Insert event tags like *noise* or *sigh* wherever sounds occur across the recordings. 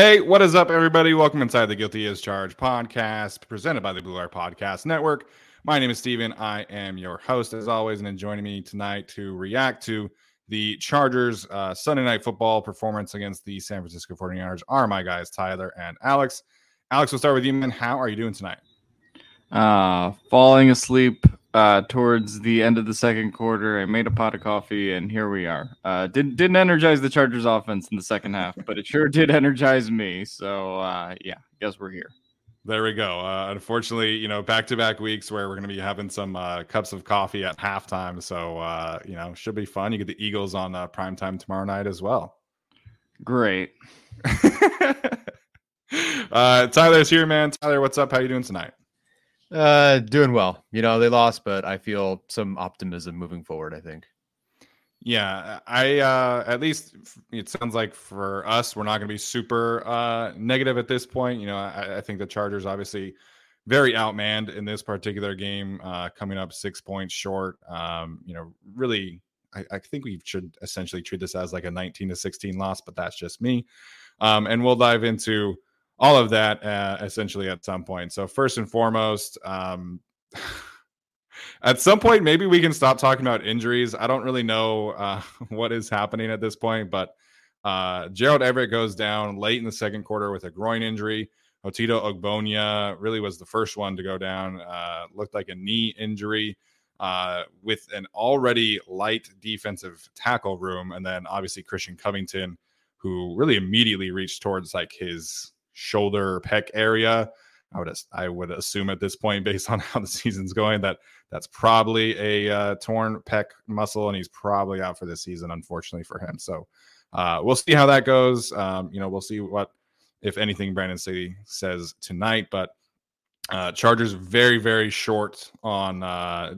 Hey, what is up, everybody? Welcome inside the Guilty as Charged podcast presented by the Blue Wire Podcast Network. My name is Steven. I am your host, as always, and then joining me tonight to react to the Chargers uh, Sunday night football performance against the San Francisco 49ers are my guys, Tyler and Alex. Alex, we'll start with you, man. How are you doing tonight? Uh, falling asleep uh, towards the end of the second quarter. I made a pot of coffee, and here we are. Uh, didn't didn't energize the Chargers offense in the second half, but it sure did energize me. So uh, yeah, guess we're here. There we go. Uh, unfortunately, you know, back to back weeks where we're going to be having some uh, cups of coffee at halftime. So uh, you know, should be fun. You get the Eagles on uh, prime time tomorrow night as well. Great. *laughs* uh, Tyler's here, man. Tyler, what's up? How you doing tonight? Uh, doing well. You know, they lost, but I feel some optimism moving forward. I think. Yeah, I uh at least it sounds like for us, we're not going to be super uh negative at this point. You know, I, I think the Chargers obviously very outmanned in this particular game, uh coming up six points short. Um, you know, really I, I think we should essentially treat this as like a 19 to 16 loss, but that's just me. Um, and we'll dive into all of that uh, essentially at some point. So first and foremost, um, *laughs* at some point maybe we can stop talking about injuries. I don't really know uh, *laughs* what is happening at this point, but uh, Gerald Everett goes down late in the second quarter with a groin injury. Otito Ogbonnia really was the first one to go down. Uh, looked like a knee injury uh, with an already light defensive tackle room, and then obviously Christian Covington, who really immediately reached towards like his shoulder pec area. I would I would assume at this point, *laughs* based on how the season's going, that that's probably a uh, torn pec muscle, and he's probably out for this season, unfortunately for him. So uh, we'll see how that goes. Um, you know, we'll see what, if anything, Brandon Staley says tonight. But uh, Chargers very very short on uh,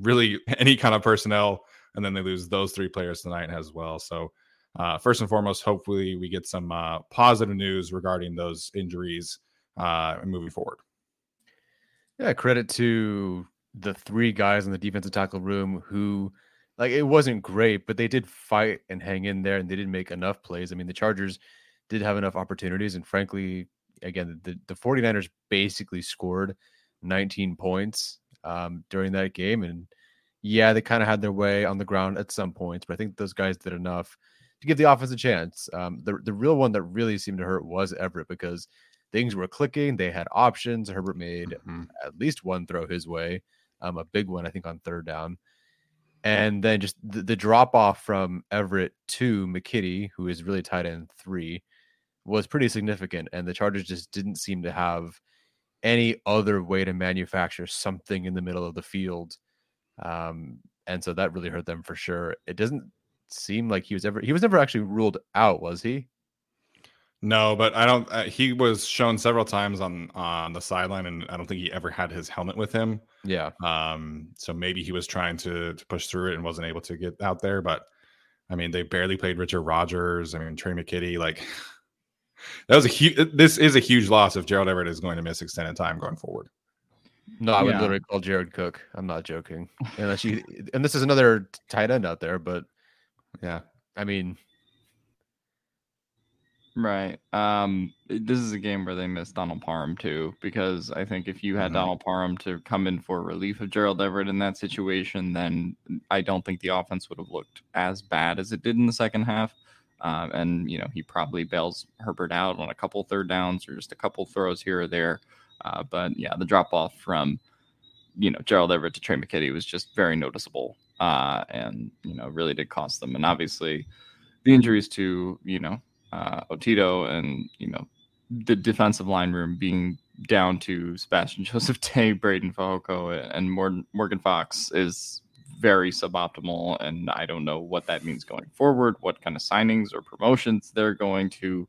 really *laughs* any kind of personnel, and then they lose those three players tonight as well. So uh, first and foremost, hopefully we get some uh, positive news regarding those injuries uh, moving forward. Yeah, credit to the three guys in the defensive tackle room who, like, it wasn't great, but they did fight and hang in there, and they didn't make enough plays. I mean, the Chargers did have enough opportunities, and frankly, again, the, the 49ers basically scored 19 points um, during that game. And yeah, they kind of had their way on the ground at some points, but I think those guys did enough to give the offense a chance. Um, the the real one that really seemed to hurt was Everett because things were clicking. They had options. Herbert made Mm-hmm. at least one throw his way, um, a big one I think on third down, and then just the, the drop off from Everett to McKitty, who is really tight end three, was pretty significant, and the Chargers just didn't seem to have any other way to manufacture something in the middle of the field. Um, and so that really hurt them for sure. It doesn't seem like he was ever he was never actually ruled out, was he? No, but I don't. Uh, he was shown several times on on the sideline, and I don't think he ever had his helmet with him. Yeah. Um, so maybe he was trying to to push through it and wasn't able to get out there. But I mean, they barely played Richard Rodgers. I mean, Trey McKitty. Like *laughs* that was a huge. This is a huge loss if Gerald Everett is going to miss extended time going forward. No, I would Yeah. literally call Jared Cook. I'm not joking. Unless you and this is another tight end out there, but Yeah. I mean, Right. Um, this is a game where they missed Donald Parham too, because I think if you had Mhm. Donald Parham to come in for relief of Gerald Everett in that situation, then I don't think the offense would have looked as bad as it did in the second half. Um, and you know he probably bails Herbert out on a couple third downs or just a couple throws here or there. Uh, but yeah, the drop off from you know Gerald Everett to Trey McKitty was just very noticeable, uh, and you know really did cost them. And obviously, the injuries to you know uh, Otito and you know the defensive line room being down to Sebastian *laughs* Joseph Day, Breiden Fehoko, and Morgan Fox is very suboptimal. And I don't know what that means going forward, what kind of signings or promotions they're going to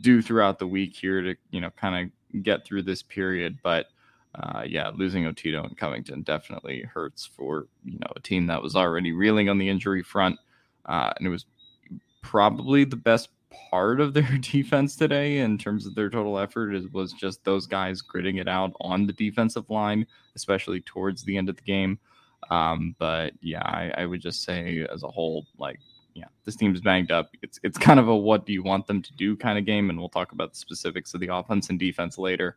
do throughout the week here to you know kind of get through this period. But uh, yeah, losing Otito and Covington definitely hurts for you know a team that was already reeling on the injury front, uh, and it was probably the best part of their *laughs* defense today in terms of their total effort is was just those guys gritting it out on the defensive line, especially towards the end of the game. Um, but yeah, I, I would just say as a whole, like yeah, this team's banged up. It's it's kind of a what do you want them to do kind of game, and we'll talk about the specifics of the offense and defense later.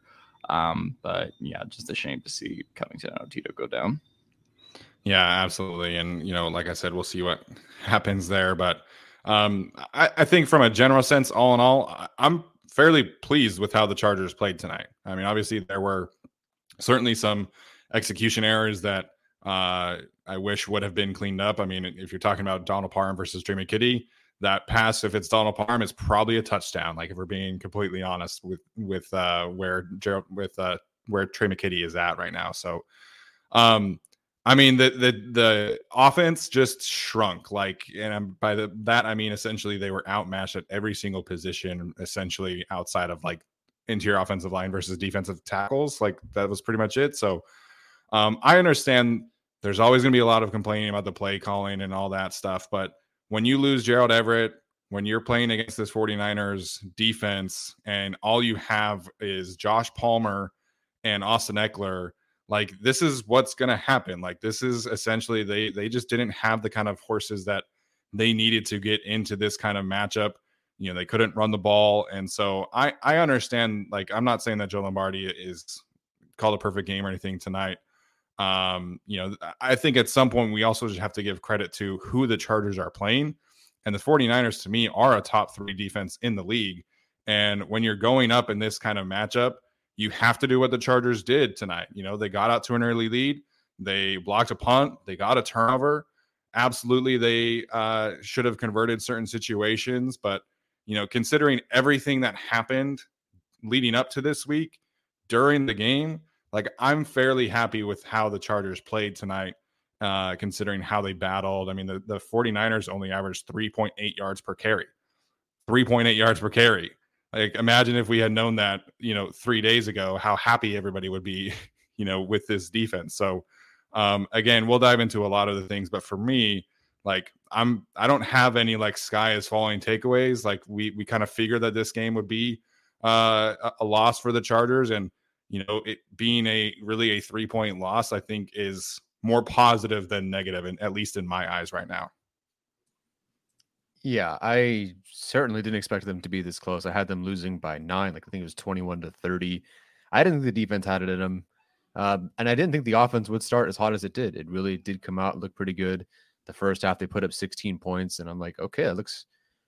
Um, but yeah, just a shame to see Covington and Otito go down. Yeah, absolutely. And you know, like I said, we'll see what *laughs* happens there. But um, I, I think from a general sense, all in all, I'm fairly pleased with how the Chargers played tonight. I mean, obviously there were certainly some execution errors that uh, I wish would have been cleaned up. I mean, if you're talking about Donald Parham versus Trey McKitty, that pass, if it's Donald Parham, is probably a touchdown. Like if we're being completely honest with with uh, where Gerald with uh, where Trey McKitty is at right now. So, um, I mean the the the offense just shrunk. Like, and by the, that I mean essentially they were outmatched at every single position, essentially outside of like interior offensive line versus defensive tackles. Like that was pretty much it. So, um, I understand there's always going to be a lot of complaining about the play calling and all that stuff, but when you lose Gerald Everett, when you're playing against this 49ers defense and all you have is Josh Palmer and Austin Ekeler, like this is what's going to happen. Like this is essentially they they just didn't have the kind of horses that they needed to get into this kind of matchup. You know, they couldn't run the ball and so I I understand like I'm not saying that Joe Lombardi is called a perfect game or anything tonight. Um, you know, I think at some point we also just have to give credit to who the Chargers are playing. And the 49ers to me are a top 3 defense in the league. And when you're going up in this kind of matchup, you have to do what the Chargers did tonight. You know, they got out to an early lead, they blocked a punt, they got a turnover. Absolutely, they uh, should have converted certain situations, but you know, considering everything that happened leading up to this week during the game, like I'm fairly happy with how the Chargers played tonight, uh, considering how they battled. I mean, the, the 49ers only averaged 3.8 yards per carry, 3.8 yards per carry. Like, imagine if we had known that, you know, three days ago, how happy everybody would be, *laughs* you know, with this defense. So, um, again, we'll dive into a lot of the things, but for me, like I'm, I don't have any like sky is falling takeaways. Like we, we kind of figured that this game would be uh, a, a loss for the Chargers, and you know, it being a really a three point loss, I think is more positive than negative, and at least in my eyes right now. Yeah, I certainly didn't expect them to be this close. I had them losing by nine, like I think it was 21 to 30. I didn't think the defense had it in them. Um, and I didn't think the offense would start as hot as it did. It really did come out, look pretty good. The first half, they put up 16 points, and I'm like, okay, it looks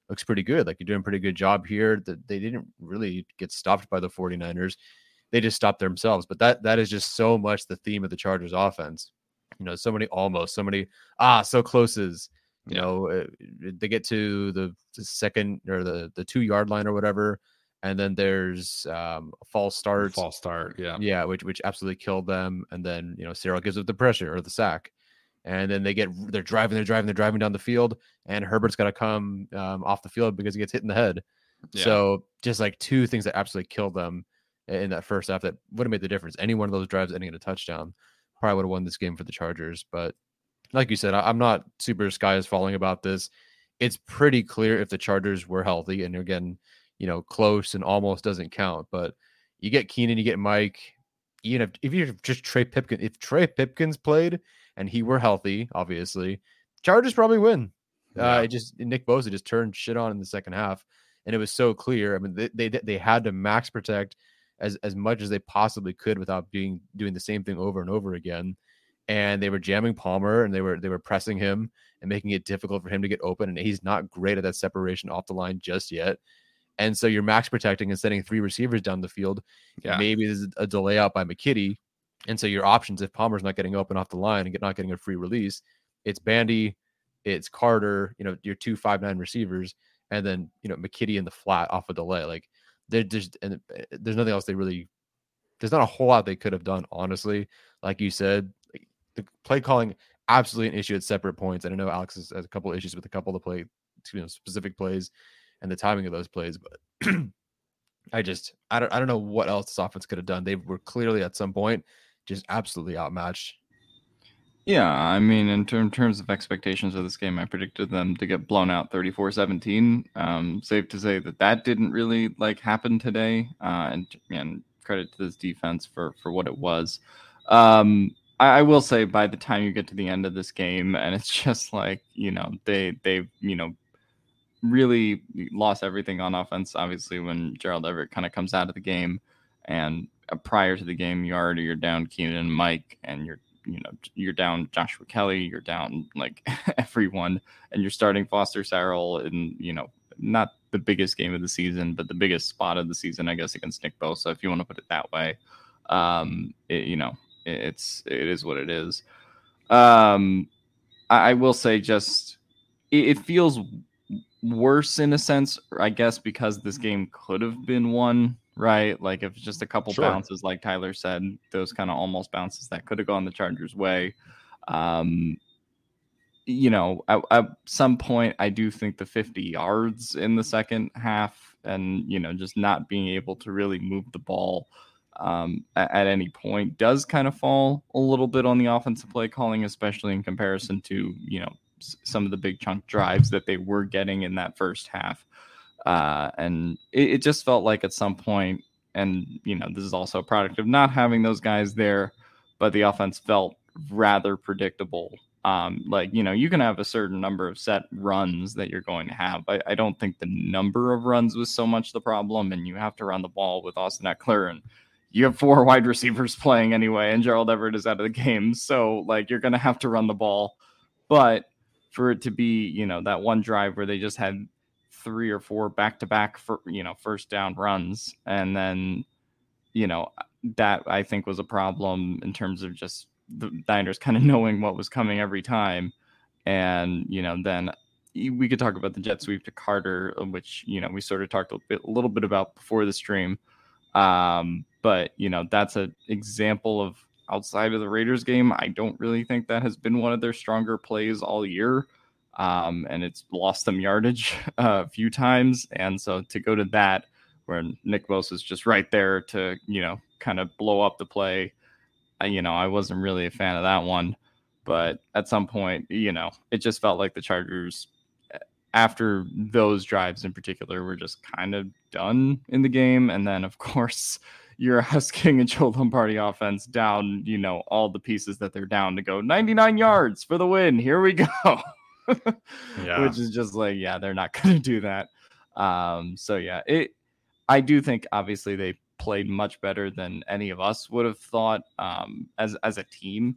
looks pretty good. Like you're doing a pretty good job here. That they didn't really get stopped by the 49ers. They just stop themselves. But that that is just so much the theme of the Chargers offense. You know, so many almost, so many ah, so closes. You yeah. know, uh, they get to the, the second or the the two yard line or whatever, and then there's um, a false start. False start, yeah, yeah, which which absolutely killed them. And then you know, Sarell gives up the pressure or the sack, and then they get they're driving, they're driving, they're driving down the field, and Herbert's got to come um, off the field because he gets hit in the head. Yeah. So just like two things that absolutely killed them in that first half that would have made the difference. Any one of those drives ending in a touchdown probably would have won this game for the Chargers. But like you said, I, am not super sky is falling about this. It's pretty clear if the Chargers were healthy, and again, you know, close and almost doesn't count. But you get Keenan, you get Mike. Even if if you just Trey Pipkins, if Trey Pipkins played and he were healthy, obviously, Chargers probably win. Uh, yeah. Uh, it just Nick Bosa just turned shit on in the second half, and it was so clear. I mean, they they, they had to max protect as as much as they possibly could without being doing the same thing over and over again. And they were jamming Palmer, and they were they were pressing him and making it difficult for him to get open. And he's not great at that separation off the line just yet. And so you're max protecting and sending three receivers down the field. Yeah. Maybe there's a delay out by McKitty and so your options, if Palmer's not getting open off the line and get, not getting a free release, it's Bandy, it's Carter, you know, your two five nine receivers, and then you know McKitty in the flat off a delay. Like there's and eh, there's nothing else they really. There's not a whole lot they could have done, honestly. Like you said, the play calling absolutely an issue at separate points. And I know Alex has, has a couple issues with a couple of the play, you know, specific plays and the timing of those plays, but. *clears throat* I just I don't I don't know what else this offense could have done. They were clearly at some point just absolutely outmatched. Yeah, I mean, in term, terms of expectations of this game, I predicted them to get blown out 34-17. Um, safe to say that that didn't really like happen today. Uh, and, and credit to this defense for for what it was. Um, I, I, will say, by the time you get to the end of this game, and it's *laughs* just like you know they they you know really lost everything on offense. Obviously, when Gerald Everett kind of comes out of the game, and uh, prior to the game, you already you're down Keenan and Mike, and you're you know you're down Joshua Kelley, you're down like *laughs* everyone, and you're starting Foster Sarell in you know not the biggest game of the season, but the biggest spot of the season, I guess, against Nick Bosa, if you want to put it that way. Um, it, you know, it, it's it is what it is. Um, I, I will say, just it, it feels worse in a sense, I guess, because this game could have been won right? Like if just a couple sure. bounces, like Tyler said, those kind of almost bounces that could have gone the Chargers' way. Um, you know, at, at, some point, I do think the 50 yards in the second half, and you know, just not being able to really move the ball um, at, at, any point does kind of fall a little bit on the offensive play calling, especially in comparison to you know s- some of the big chunk drives that they were getting in that first half. Uh, and it, it, just felt like at some point, and you know, this is also a product of not having those guys there, but the offense felt rather predictable. Um, like you know, you can have a certain number of set runs that you're going to have. I, I don't think the number of runs was so much the problem, and you have to run the ball with Austin Ekeler and you have four *laughs* wide receivers playing anyway, and Gerald Everett is out of the game. So like you're gonna have to run the ball. But for it to be, you know, that one drive where they just had three or four back to back for you know first down runs, and then you know that I think was a problem in terms of just the Niners kind of *laughs* knowing what was coming every time, and you know then we could talk about the jet sweep to Carter, uh, which you know we sort of talked a, bit, a little bit about before the stream. Um, but you know that's an example of outside of the Raiders game. I don't really think that has been one of their stronger plays all year um, and it's lost them yardage *laughs* uh, a few times. And so to go to that, where Nick Bosa is just right there to you know kind of blow up the play, you know I wasn't really a fan of that one. But at some point, you know, it just felt like the Chargers, after those drives in particular, were just kind of done in the game. And then, of *laughs* course, you're asking a Joe Lombardi offense down, you know, all the pieces that they're down to go 99 yards for the win. Here we go. *laughs* yeah. which is just like, yeah, they're not *laughs* going to do that. Um, so yeah, it. I do think obviously they played much better than any of us would have thought um, as as a team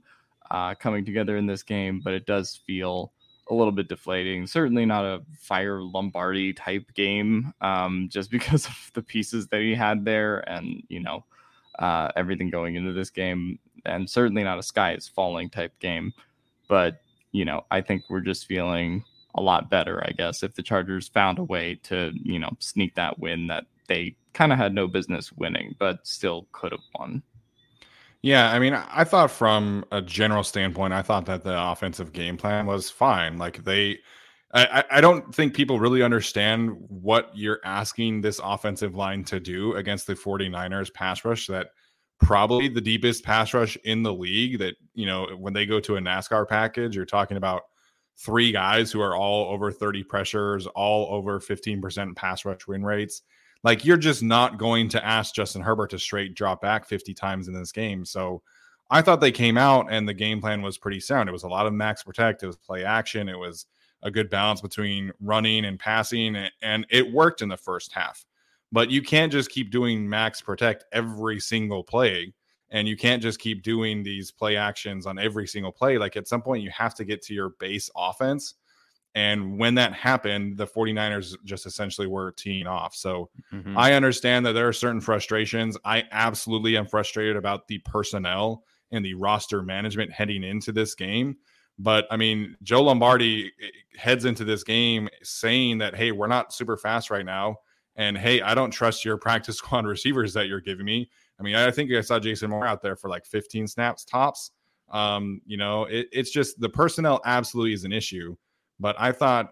uh, coming together in this game, but it does feel a little bit deflating. Certainly not a fire Lombardi type game, um, just *laughs* because of the pieces that he had there and, you know, uh, everything going into this game. And certainly not a sky is falling type game. But, you know, I think we're just feeling a lot better, I guess, if the Chargers found a way to, you know, sneak that win that they kind of had no business winning, but still could have won. Yeah, I mean, I thought from a general standpoint, I thought that the offensive game plan was fine. Like they, I, I don't think people really understand what you're asking this offensive line to do against the 49ers pass rush that probably the deepest pass rush in the league that, you know, when they go to a NASCAR package, you're talking about three guys who are all over 30 pressures, all over 15% pass rush win rates. Like you're just not going to ask Justin Herbert to straight drop back 50 times in this game. So I thought they came out and the game plan was pretty sound. It was a lot of max protect, it was play action, it was a good balance between running and passing, and it worked in the first half. But you can't just keep doing max protect every single play. And you can't just keep doing these play actions on every single play. Like at some point, you have to get to your base offense and when that happened, the 49ers just essentially were teeing off. So mm-hmm. I understand that there are certain frustrations. I absolutely am frustrated about the personnel and the roster management heading into this game. But I mean, Joe Lombardi eh, heads into this game saying that, hey, we're not super fast right now. And hey, I don't trust your practice *laughs* squad receivers that you're giving me. I mean, I think I saw Jason Moore out there for like 15 snaps tops. Um, you know, it, it's just the personnel absolutely is an issue. But I thought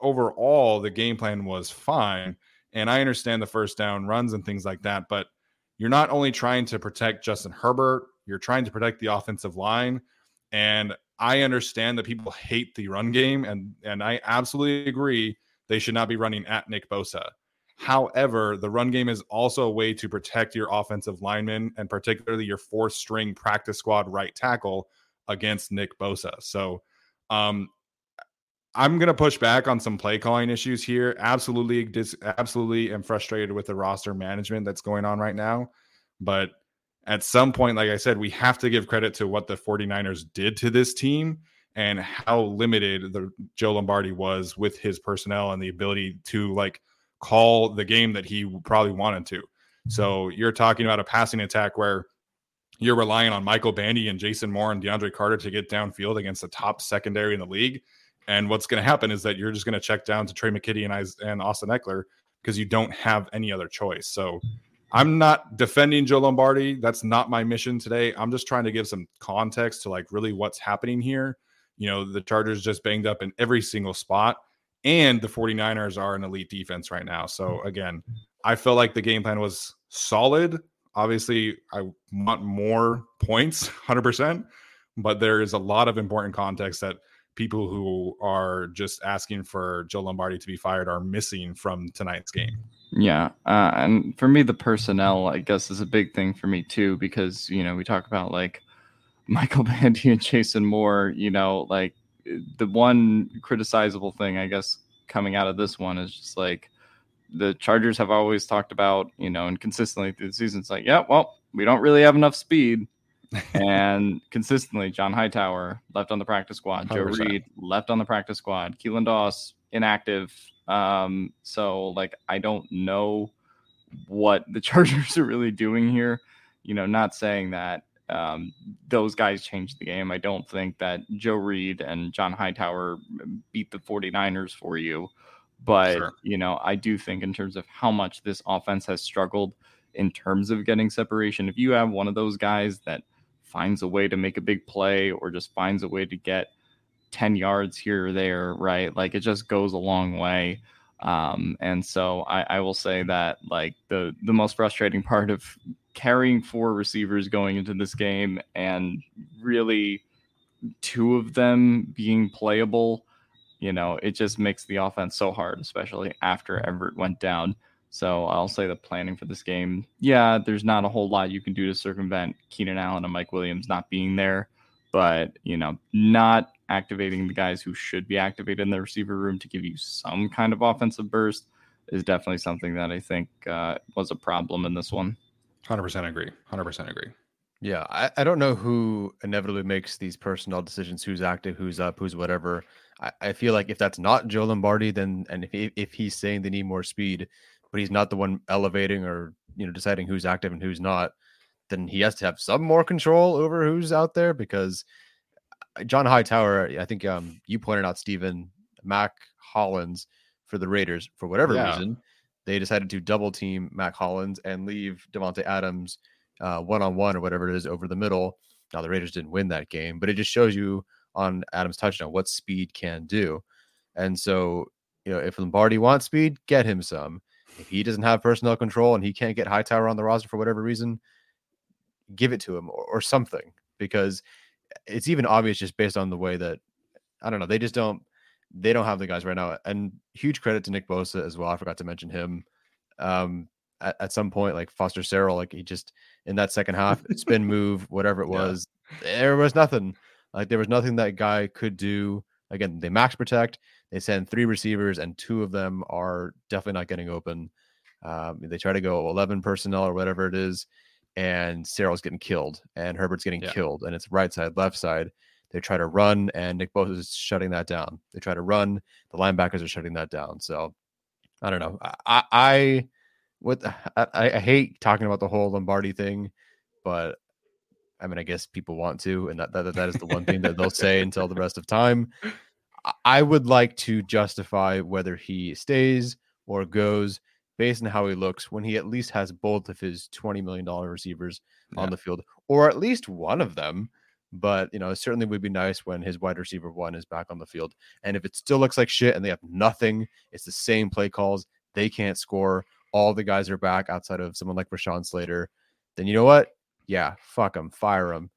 overall the game plan was fine. And I understand the first down runs and things like that. But you're not only trying to protect Justin Herbert, you're trying to protect the offensive line. And I understand that people hate the run game. And, and I absolutely agree they should not be running at Nick Bosa. However, the run game is also a way to protect your offensive linemen and particularly your fourth string practice squad right tackle against Nick Bosa. So um, I'm gonna push back on some play calling issues here. Absolutely, dis- absolutely, am frustrated with the roster management that's going on right now. But at some point, like I said, we have to give credit to what the 49ers did to this team and how limited the Joe Lombardi was with his personnel and the ability to like call the game that he probably wanted to. Mm-hmm. So you're talking about a passing attack where you're relying on Michael Bandy and Jason Moore and DeAndre Carter to get downfield against the top secondary in the league and what's going to happen is that you're just going to check down to Trey McKitty and, I, and Austin Ekeler because you don't have any other choice. So I'm not defending Joe Lombardi. That's not my mission today. I'm just trying to give some context to like really what's happening here. You know, the Chargers just banged up in every single spot, and the 49ers are an elite defense right now. So again, I feel like the game plan was solid. Obviously, I want more points, *laughs* 100%, but there is a lot of important context that people who are just asking for Joe Lombardi to be fired are missing from tonight's game. Yeah, uh, and for me, the personnel, I guess, is a big thing for me too, because you know we talk about like *laughs* Michael Bandy and Jason Moore. You know, like the one criticizable thing, I guess, coming out of this one is just like the Chargers have always talked about, you know, and consistently through the season, it's like, yeah, well, we don't really have enough speed *laughs* and consistently, John Hightower left on the practice squad. 100%. Joe Reed left on the practice squad. Keelan Doss inactive. Um, so like I don't know what the *laughs* Chargers are really doing here. You know, not saying that um, those guys changed the game. I don't think that Joe Reed and John Hightower beat the 49ers for you. But, sure. you know, I do think in terms of how much this offense has struggled in terms of getting separation, if you have one of those guys that finds a way to make a big play or just finds a way to get 10 yards here or there, right? Like it just goes a long way. Um, and so I, I will say that like the the most frustrating *laughs* part of carrying four receivers going into this game and really two of them being playable, you know, it just makes the offense so hard, especially after Everett went down. So I'll say the planning for this game, yeah, there's not a whole lot you can do to circumvent Keenan Allen and Mike Williams not being there, but you know, not activating the guys who should be activated in the receiver room to give you some kind of offensive burst is definitely something that I think uh, was a problem in this one. Hundred percent agree. Hundred percent agree. Yeah, I, I don't know who inevitably makes these personnel decisions, who's active, who's up, who's whatever. I, I feel like if that's not Joe Lombardi, then and if, if he's saying they need more speed, but he's not the one elevating or you know deciding who's active and who's not, then he has to have some more control over who's out there because uh, John Hightower, I think um, you pointed out Stephen Mack Hollins for the Raiders for whatever yeah. reason they decided to double team Mack Hollins and leave Davante Adams one on one or whatever it is over the middle. Now the Raiders didn't win that game, but it just shows you on Adams' touchdown what speed can do. And so, you know, if Lombardi wants speed, get him some. If he doesn't have personnel control and he can't get Hightower on the roster for whatever reason, give it to him or, or something because it's even obvious just based on the way that I don't know. They just don't they don't have the guys right now. And huge credit to Nick Bosa as well. I forgot to mention him. Um, at, at some point, like Foster Sarell, like he just in that second half, spin *laughs* move, whatever it was, yeah. there was nothing. Like there was nothing that guy could do. Again, they max protect. They send three receivers, and two of them are definitely not getting open. Um, they try to go 11 personnel or whatever it is, and Sarell's getting killed, and Herbert's getting yeah. killed, and it's right side, left side. They try to run, and Nick Bosa is shutting that down. They try to run, the linebackers are shutting that down. So I don't know. I, I what I, I hate talking about the whole Lombardi thing, but I mean, I guess people want to, and that that, that is the one thing that they'll say until the rest of time. I would like to justify whether he stays or goes based on how he looks when he at least has both of his $20 million receivers yeah. on the field, or at least one of them. But you know, it certainly would be nice when his wide receiver one is back on the field. And if it still looks like shit and they have nothing, it's the same play calls, they can't score, all the guys are back outside of someone like Rashawn Slater, then you know what? Yeah, fuck them, fire them.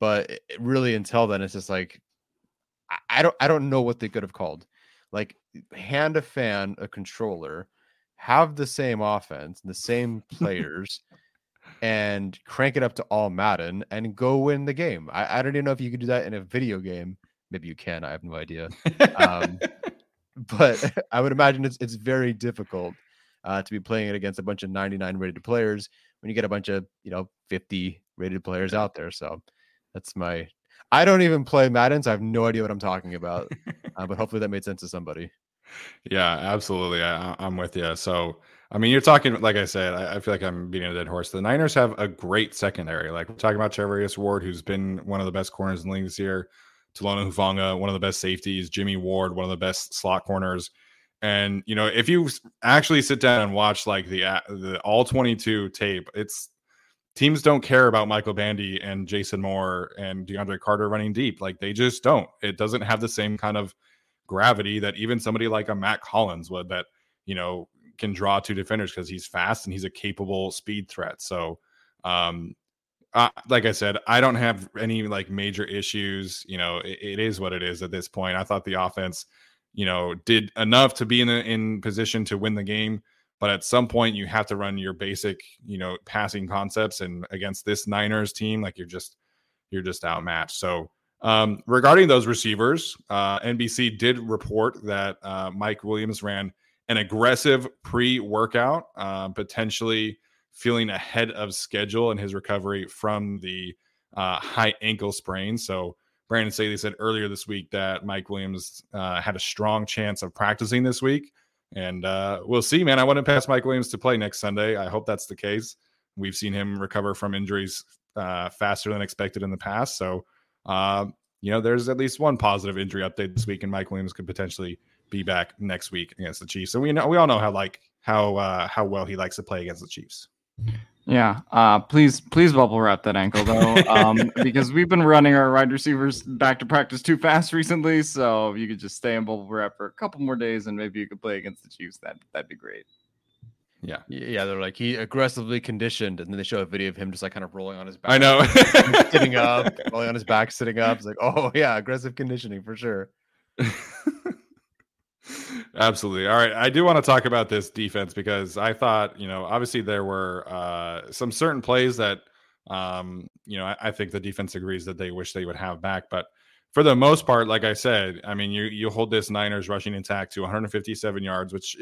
But it, really, until then, it's just like I, I don't I don't know what they could have called. Like hand a fan a controller, have the same offense, and the same *laughs* players, and crank it up to all Madden and go win the game. I, I don't even know if you could do that in a video game. Maybe you can. I have no idea. Um, *laughs* but *laughs* I would imagine it's it's very difficult uh, to be playing it against a bunch of 99 rated players when you get a bunch of you know 50 rated players out there. So that's my. I don't even play Madden, so I have no idea what I'm talking about. *laughs* uh, but hopefully that made sense to somebody. Yeah, absolutely. I, am with you. So, I mean, you're talking, like I said, I, I, feel like I'm beating a dead horse. The Niners have a great secondary. Like we're talking about Charvarius Ward, who's been one of the best corners in the league this year. Talanoa Hufanga, one of the best safeties. Jimmy Ward, one of the best slot corners. And you know, if you actually sit down and watch like the uh, the all 22 tape, it's teams don't care about Michael Bandy and Jason Moore and DeAndre Carter running deep. Like they just don't. It doesn't have the same kind of gravity that even somebody like a Mack Hollins would that, you know, can draw two defenders because he's fast and he's a capable speed threat. So um uh, like I said, I don't have any like major issues. You know, it, it is what it is at this point. I thought the offense you know, did enough to be in in position to win the game. But at some point, you have to run your basic, you know, passing concepts. And against this Niners team, like you're just you're just outmatched. So um, regarding those receivers, uh, NBC did report that uh, Mike Williams ran an aggressive pre-workout, uh, potentially feeling ahead of schedule in his recovery from the uh, high ankle sprain. So Brandon Staley said earlier this week that Mike Williams uh, had a strong chance of practicing this week. And uh, we'll see, man. I want to pass Mike Williams to play next Sunday. I hope that's the case. We've seen him recover from injuries uh, faster than expected in the past. So, uh, you know, there's at least one positive injury update this week, and Mike Williams could potentially be back next week against the Chiefs. So we know we all know how like how uh, how well he likes to play against the Chiefs. Yeah. Uh, please, please bubble wrap that ankle though, um, *laughs* because we've been running our wide receivers back to practice too fast recently. So if you could just stay in bubble wrap for a couple more days, and maybe you could play against the Chiefs. That that'd be great. Yeah. Yeah, they're like he aggressively conditioned, and then they show a video of him just like kind of rolling on his back. I know, *laughs* sitting up, *laughs* rolling on his back, sitting up. It's like, oh yeah, aggressive conditioning for sure. Absolutely. All right. I do want to talk about this defense because I thought, you know, obviously there were uh, some certain plays that, um, you know, I, I, think the defense agrees that they wish they would have back. But for the most part, like I said, I mean, you you hold this Niners rushing attack to 157 yards, which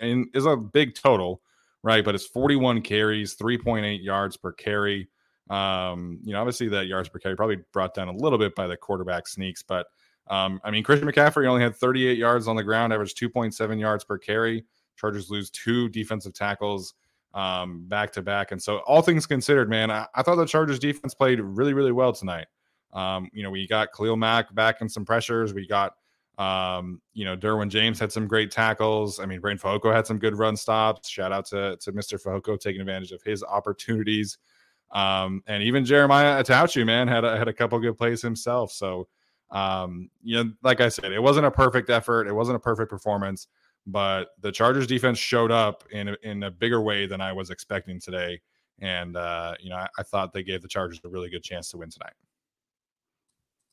is a big total, right? But it's 41 carries, 3.8 yards per carry. Um, you know, obviously that yards per carry probably brought down a little bit by the quarterback sneaks, but um, I mean, Christian McCaffrey only had 38 yards on the ground, averaged 2.7 yards per carry. Chargers lose two defensive tackles um, back to back. And so, all things considered, man, I, I, thought the Chargers defense played really, really well tonight. Um, you know, we got Khalil Mack back in some pressures. We got, um, you know, Derwin James had some great tackles. I mean, Breiden Fehoko had some good run stops. Shout out to, to Mr. Fehoko taking advantage of his opportunities. Um, and even Jeremiah Attaochu, man, had a, had a couple good plays himself. So, um, you know, like I said, it wasn't a perfect effort. It wasn't a perfect performance but the Chargers defense showed up in a, in a bigger way than I was expecting today. And, uh, you know, I, I, thought they gave the Chargers a really good chance to win tonight.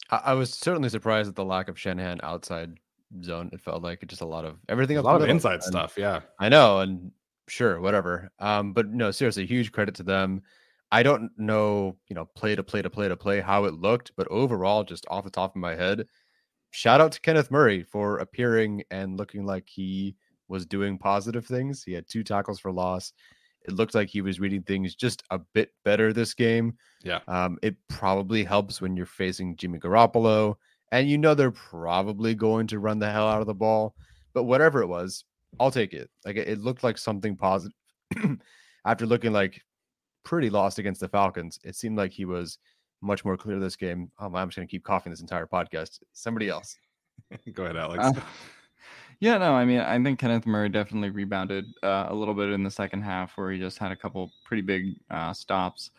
I, I, was certainly surprised at the lack of Shanahan outside zone. It felt like just a lot of everything. A lot of inside and, stuff. Yeah. I know. And sure, whatever. Um, but no, seriously, huge credit to them. I don't know, you know, play to play to play to play how it looked, but overall, just off the top of my head, shout out to Kenneth Murray for appearing and looking like he was doing positive things. He had two tackles for loss. It looked like he was reading things just a bit better this game. Yeah. Um, it probably helps when you're facing Jimmy Garoppolo and you know they're probably going to run the hell out of the ball. But whatever it was, I'll take it. Like it looked like something positive *clears throat* after looking like pretty lost against the Falcons. It seemed like he was much more clear this game. Oh, I'm just going to keep coughing this entire podcast. Somebody else. *laughs* Go ahead, Alex. Uh, yeah, no, I mean, I think Kenneth Murray definitely rebounded uh, a little bit in the second half where he just had a couple pretty big uh, stops.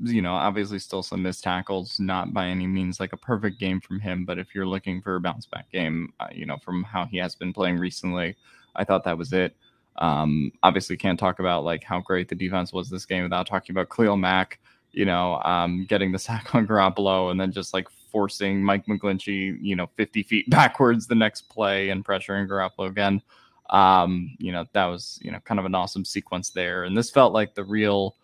You know, obviously still some missed tackles, not by any means like a perfect game from him. But if you're looking for a bounce back game, uh, you know, from how he has been playing recently, I thought that was it. Um, obviously, can't talk about like how great the defense was this game without talking about Khalil Mack you know, um, getting the *laughs* sack on Garoppolo and then just like forcing Mike McGlinchey, you know, 50 feet *laughs* backwards the next play and pressuring Garoppolo again. Um, you know, that was, you know, kind of an awesome sequence there. And this felt like the real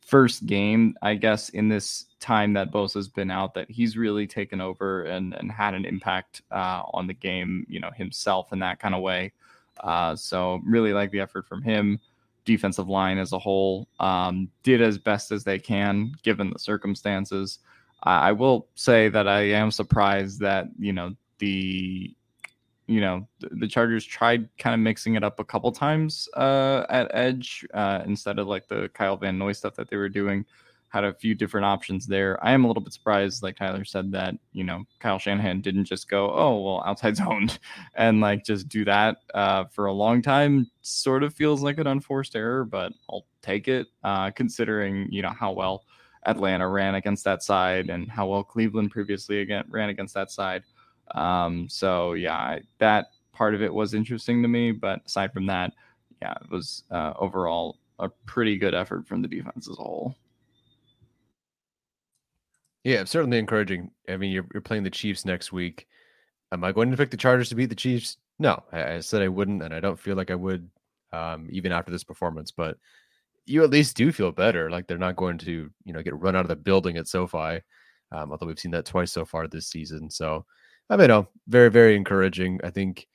first game, I guess, in this time that Bosa's been out, that he's really taken over and, and had an impact uh, on the game, you know, himself in that kind of way. Uh, so really like the effort from him defensive line as a whole um, did as best as they can given the circumstances. I will say that I am surprised that you know the you know the, the Chargers tried kind of mixing it up a couple times uh, at edge uh, instead of like the Kyle Van Noy stuff that they were doing had a few different options there. I am a little bit surprised, like Tyler said, that you know Kyle Shanahan didn't just go, oh well, outside zoned, *laughs* and like just do that uh, for a long time. Sort of feels like an unforced error, but I'll take it, uh, considering you know how well Atlanta ran against that side and how well Cleveland previously again ran against that side. Um, so yeah, that part of it was interesting to me, but aside from that, yeah, it was uh, overall a pretty good effort from the defense as a whole. Yeah, certainly encouraging. I mean, you're, you're playing the Chiefs next week. Am I going to pick the Chargers to beat the Chiefs? No, I, I said I wouldn't, and I don't feel like I would um, even after this performance. But you at least do feel better, like they're not going to, you know, get run out of the building at SoFi. Um, although we've seen that twice so far this season. So, I mean, no, very, very encouraging. I think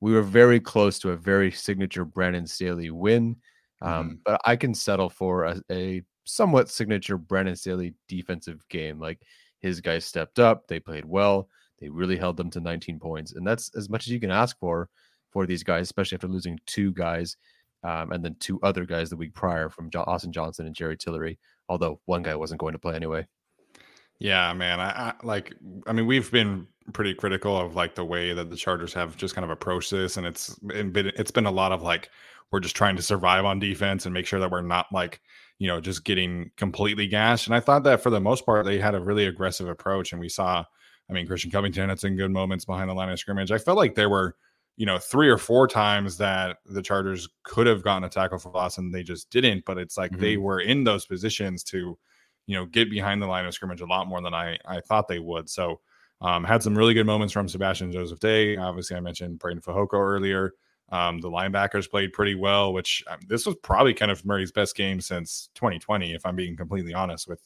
we were very close to a very signature Brandon Staley win. Um, mm-hmm. But I can settle for a, a somewhat signature Brandon Staley defensive game. Like his guys stepped up, they played well, they really held them to 19 points, and that's as much as you can ask for for these guys, especially after losing two guys um, and then two other guys the week prior from Austin Johnson and Jerry Tillery. Although one guy wasn't going to play anyway. Yeah, man. I, I like. I mean, we've been pretty critical of like the way that the Chargers have just kind of approached this, and it's been it's been a lot of like we're just trying to survive on defense and make sure that we're not like you know, just getting completely gashed. And I thought that for the most part, they had a really aggressive approach. And we saw, I mean, Christian Covington had some good moments behind the line of scrimmage. I felt like there were, you know, three or four times that the Chargers could have gotten a tackle for loss and they just didn't. But it's like mm-hmm. they were in those positions to, you know, get behind the line of scrimmage a lot more than I, I thought they would. So, um, had some really good moments from Sebastian Joseph Day. Obviously, I mentioned Breiden Fehoko earlier. Um, the linebackers played pretty well, which um, this was probably kind of Murray's best game since 2020, if I'm being completely honest with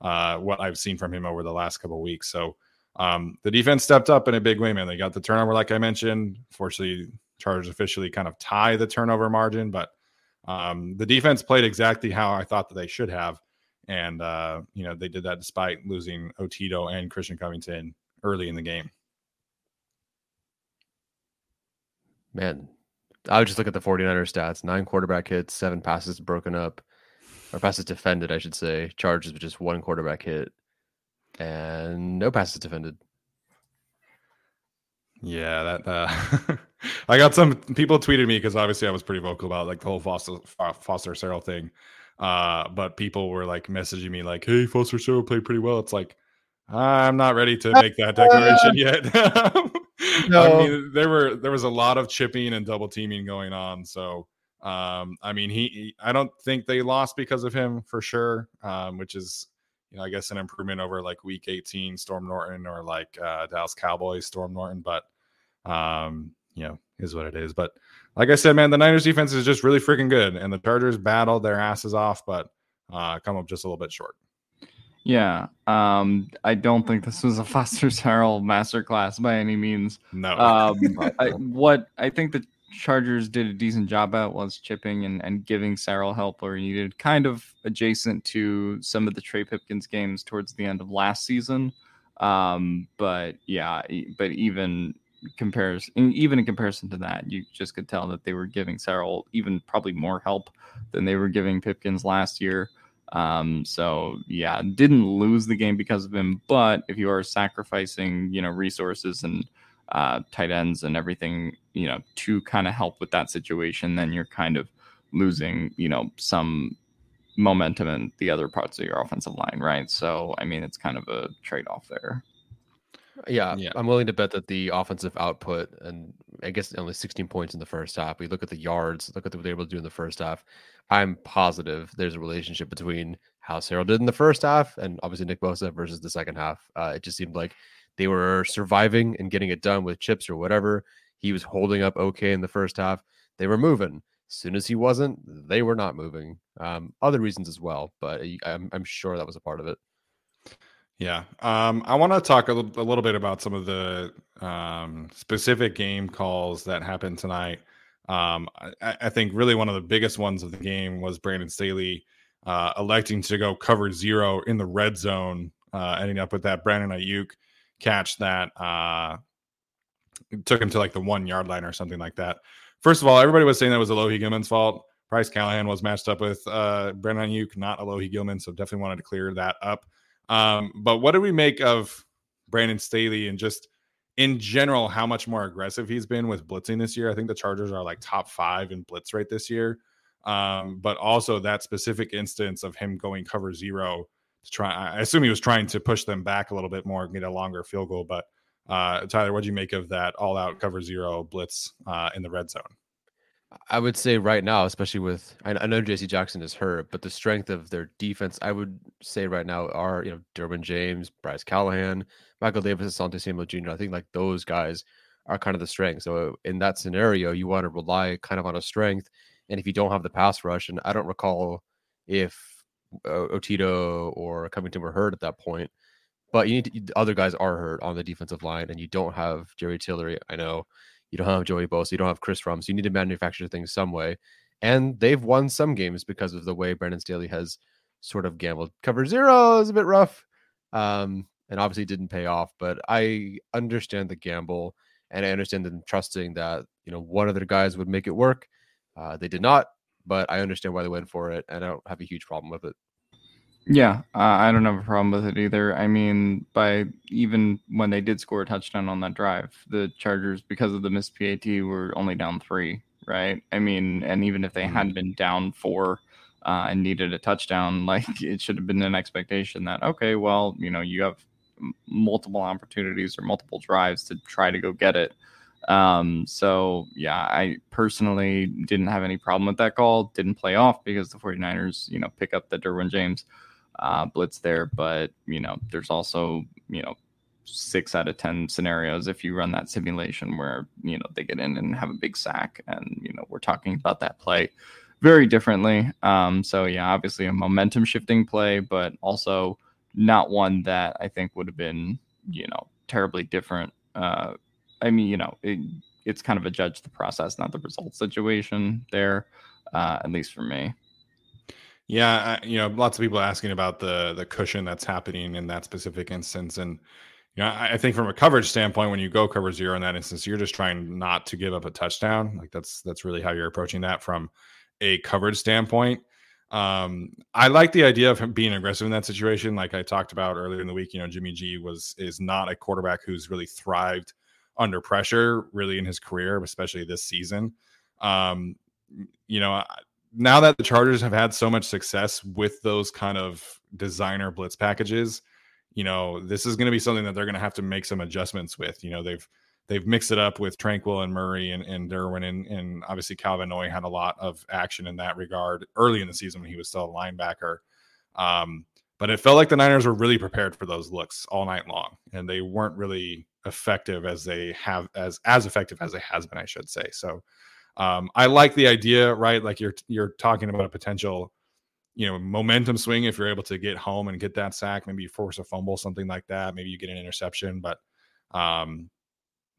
uh, what I've seen from him over the last couple weeks. So um, the defense stepped up in a big way, man. They got the turnover, like I mentioned. Fortunately, Chargers officially kind of tie the turnover margin, but um, the defense played exactly how I thought that they should have. And uh, you know, they did that despite losing Otito and Christian Covington early in the game. Man, I would just look at the 49ers stats nine quarterback hits, seven passes broken up, or passes defended, I should say. Charges with just one quarterback hit, and no passes defended. Yeah, that uh, *laughs* I got some people tweeted me because obviously I was pretty vocal about like the whole Foster Foster Sarell thing. Uh, but people were like messaging me like, "Hey, Foster Sarell played pretty well." It's like I'm not ready to make that declaration *laughs* yet. *laughs* no. I mean, there were there was a lot of chipping and double teaming going on. So, um, I mean, he, he, I don't think they lost because of him for sure. Um, which is, you know, I guess an improvement over like Week 18 Storm Norton or like uh, Dallas Cowboys Storm Norton. But, um, you know, is what it is. But like I said, man, the Niners defense is just really freaking good, and the Chargers battled their asses off, but uh, come up just a little bit short. Yeah, um, I don't think this was a *laughs* Foster Sarell masterclass by any means. No. Um, *laughs* I, what I think the Chargers did a decent job at was chipping and, and giving Sarell help where he needed, kind of adjacent to some of the Trey Pipkins games towards the end of last season. Um, but yeah, but even compares even in comparison to that, you just could tell that they were giving Sarell even probably more help than they were giving Pipkins last year. Um, so yeah, didn't lose the game because of him, but if you are sacrificing, you know, resources and uh, tight ends and everything, you know, to kind of help with that situation, then you're kind of losing, you know, some momentum in the other parts of your offensive line, right? So I mean, it's kind of a trade off there. Yeah, yeah, I'm willing to bet that the offensive output, and I guess only 16 points in the first half. We look at the yards, look at what they were able to do in the first half. I'm positive there's a relationship between how Sarell did in the first half and obviously Nick Bosa versus the second half. Uh, it just seemed like they were surviving and getting it done with chips or whatever. He was holding up okay in the first half. They were moving. As soon as he wasn't, they were not moving. Um, other reasons as well, but I'm, I'm sure that was a part of it. Yeah. Um, I want to talk a, l- a little bit about some of the um, specific game calls that happened tonight. Um, I, I, think really one of the biggest ones of the game was Brandon Staley uh, electing to go cover zero in the red zone, uh, ending up with that Brandon Aiyuk catch that uh, took him to like the one yard line or something like that. First of all, everybody was saying that was Alohi Gilman's fault. Bryce Callahan was matched up with uh, Brandon Aiyuk, not Alohi Gilman, so definitely wanted to clear that up. Um, but what do we make of Brandon Staley and just in general how much more aggressive he's been with blitzing this year? I think the Chargers are like top five in blitz rate this year. Um, but also that specific instance of him going cover zero to try. I assume he was trying to push them back a little bit more, get a longer field goal. But uh, Tyler, what do you make of that all out cover zero blitz uh, in the red zone? I would say right now, especially with I, know JC Jackson is hurt, but the strength of their defense, I would say right now are you know Derwin James, Bryce Callahan, Michael Davis, Asante Samuel Jr. I think like those guys are kind of the strength. So in that scenario, you want to rely kind of on a strength, and if you don't have the pass rush, and I don't recall if uh, Otito or Covington were hurt at that point, but you need to, other guys are hurt on the defensive line, and you don't have Jerry Tillery. I know you don't have Joey Bosa. You don't have Chris Rumph. So you need to manufacture things some way. And they've won some games because of the way Brandon Staley has sort of gambled. Cover zero is a bit rough. Um, and obviously didn't pay off. But I understand the gamble and I understand them trusting that, you know, one of their guys would make it work. Uh, they did not, but I understand why they went for it. And I don't have a huge problem with it. Yeah, uh, I don't have a problem with it either. I mean, by even when they did score a touchdown on that drive, the Chargers, because of the missed PAT, were only down three, right? I mean, and even if they mm-hmm. had been down four uh, and needed a touchdown, *laughs* like it should have been an expectation that, okay, well, you know, you have multiple opportunities or multiple drives to try to go get it. Um, so yeah, I personally didn't have any problem with that call. Didn't play off because the 49ers, you know, pick up the Derwin James uh, blitz there. But you know, there's also you know six out of ten scenarios if you run that simulation where you know they get in and have a big sack, and you know we're talking about that play very differently. Um, so yeah, obviously a momentum shifting play, but also not one that I think would have been you know terribly different. Uh, I mean, you know, it, it's kind of a judge the process, not the result situation there, uh, at least for me. Yeah, you know, lots of people asking about the the cushion that's happening in that specific instance, and you know, I, I think from a coverage standpoint, when you go cover zero in that instance, you're just trying not to give up a touchdown. Like that's that's really how you're approaching that from a coverage standpoint. Um, I like the idea of him being aggressive in that situation. Like I talked about earlier in the week, you know, Jimmy G was is not a quarterback who's really thrived under pressure, really in his career, especially this season. Um, you know, now that the Chargers have had so much success with those kind of designer blitz packages, you know, this is going to be something that they're going to have to make some adjustments with. You know, they've they've mixed it up with Tranquill and Murray and, and Derwin and, and obviously Kyle Van Noy had a lot of action in that regard early in the season when he was still a linebacker. Um, but it felt like the Niners were really prepared for those looks all night long, and they weren't really effective as they have as as effective as they has been, I should say. So um, I like the idea, right? Like you're you're talking about a potential you know momentum swing if you're able to get home and get that sack. Maybe you force a fumble something like that. Maybe you get an interception but um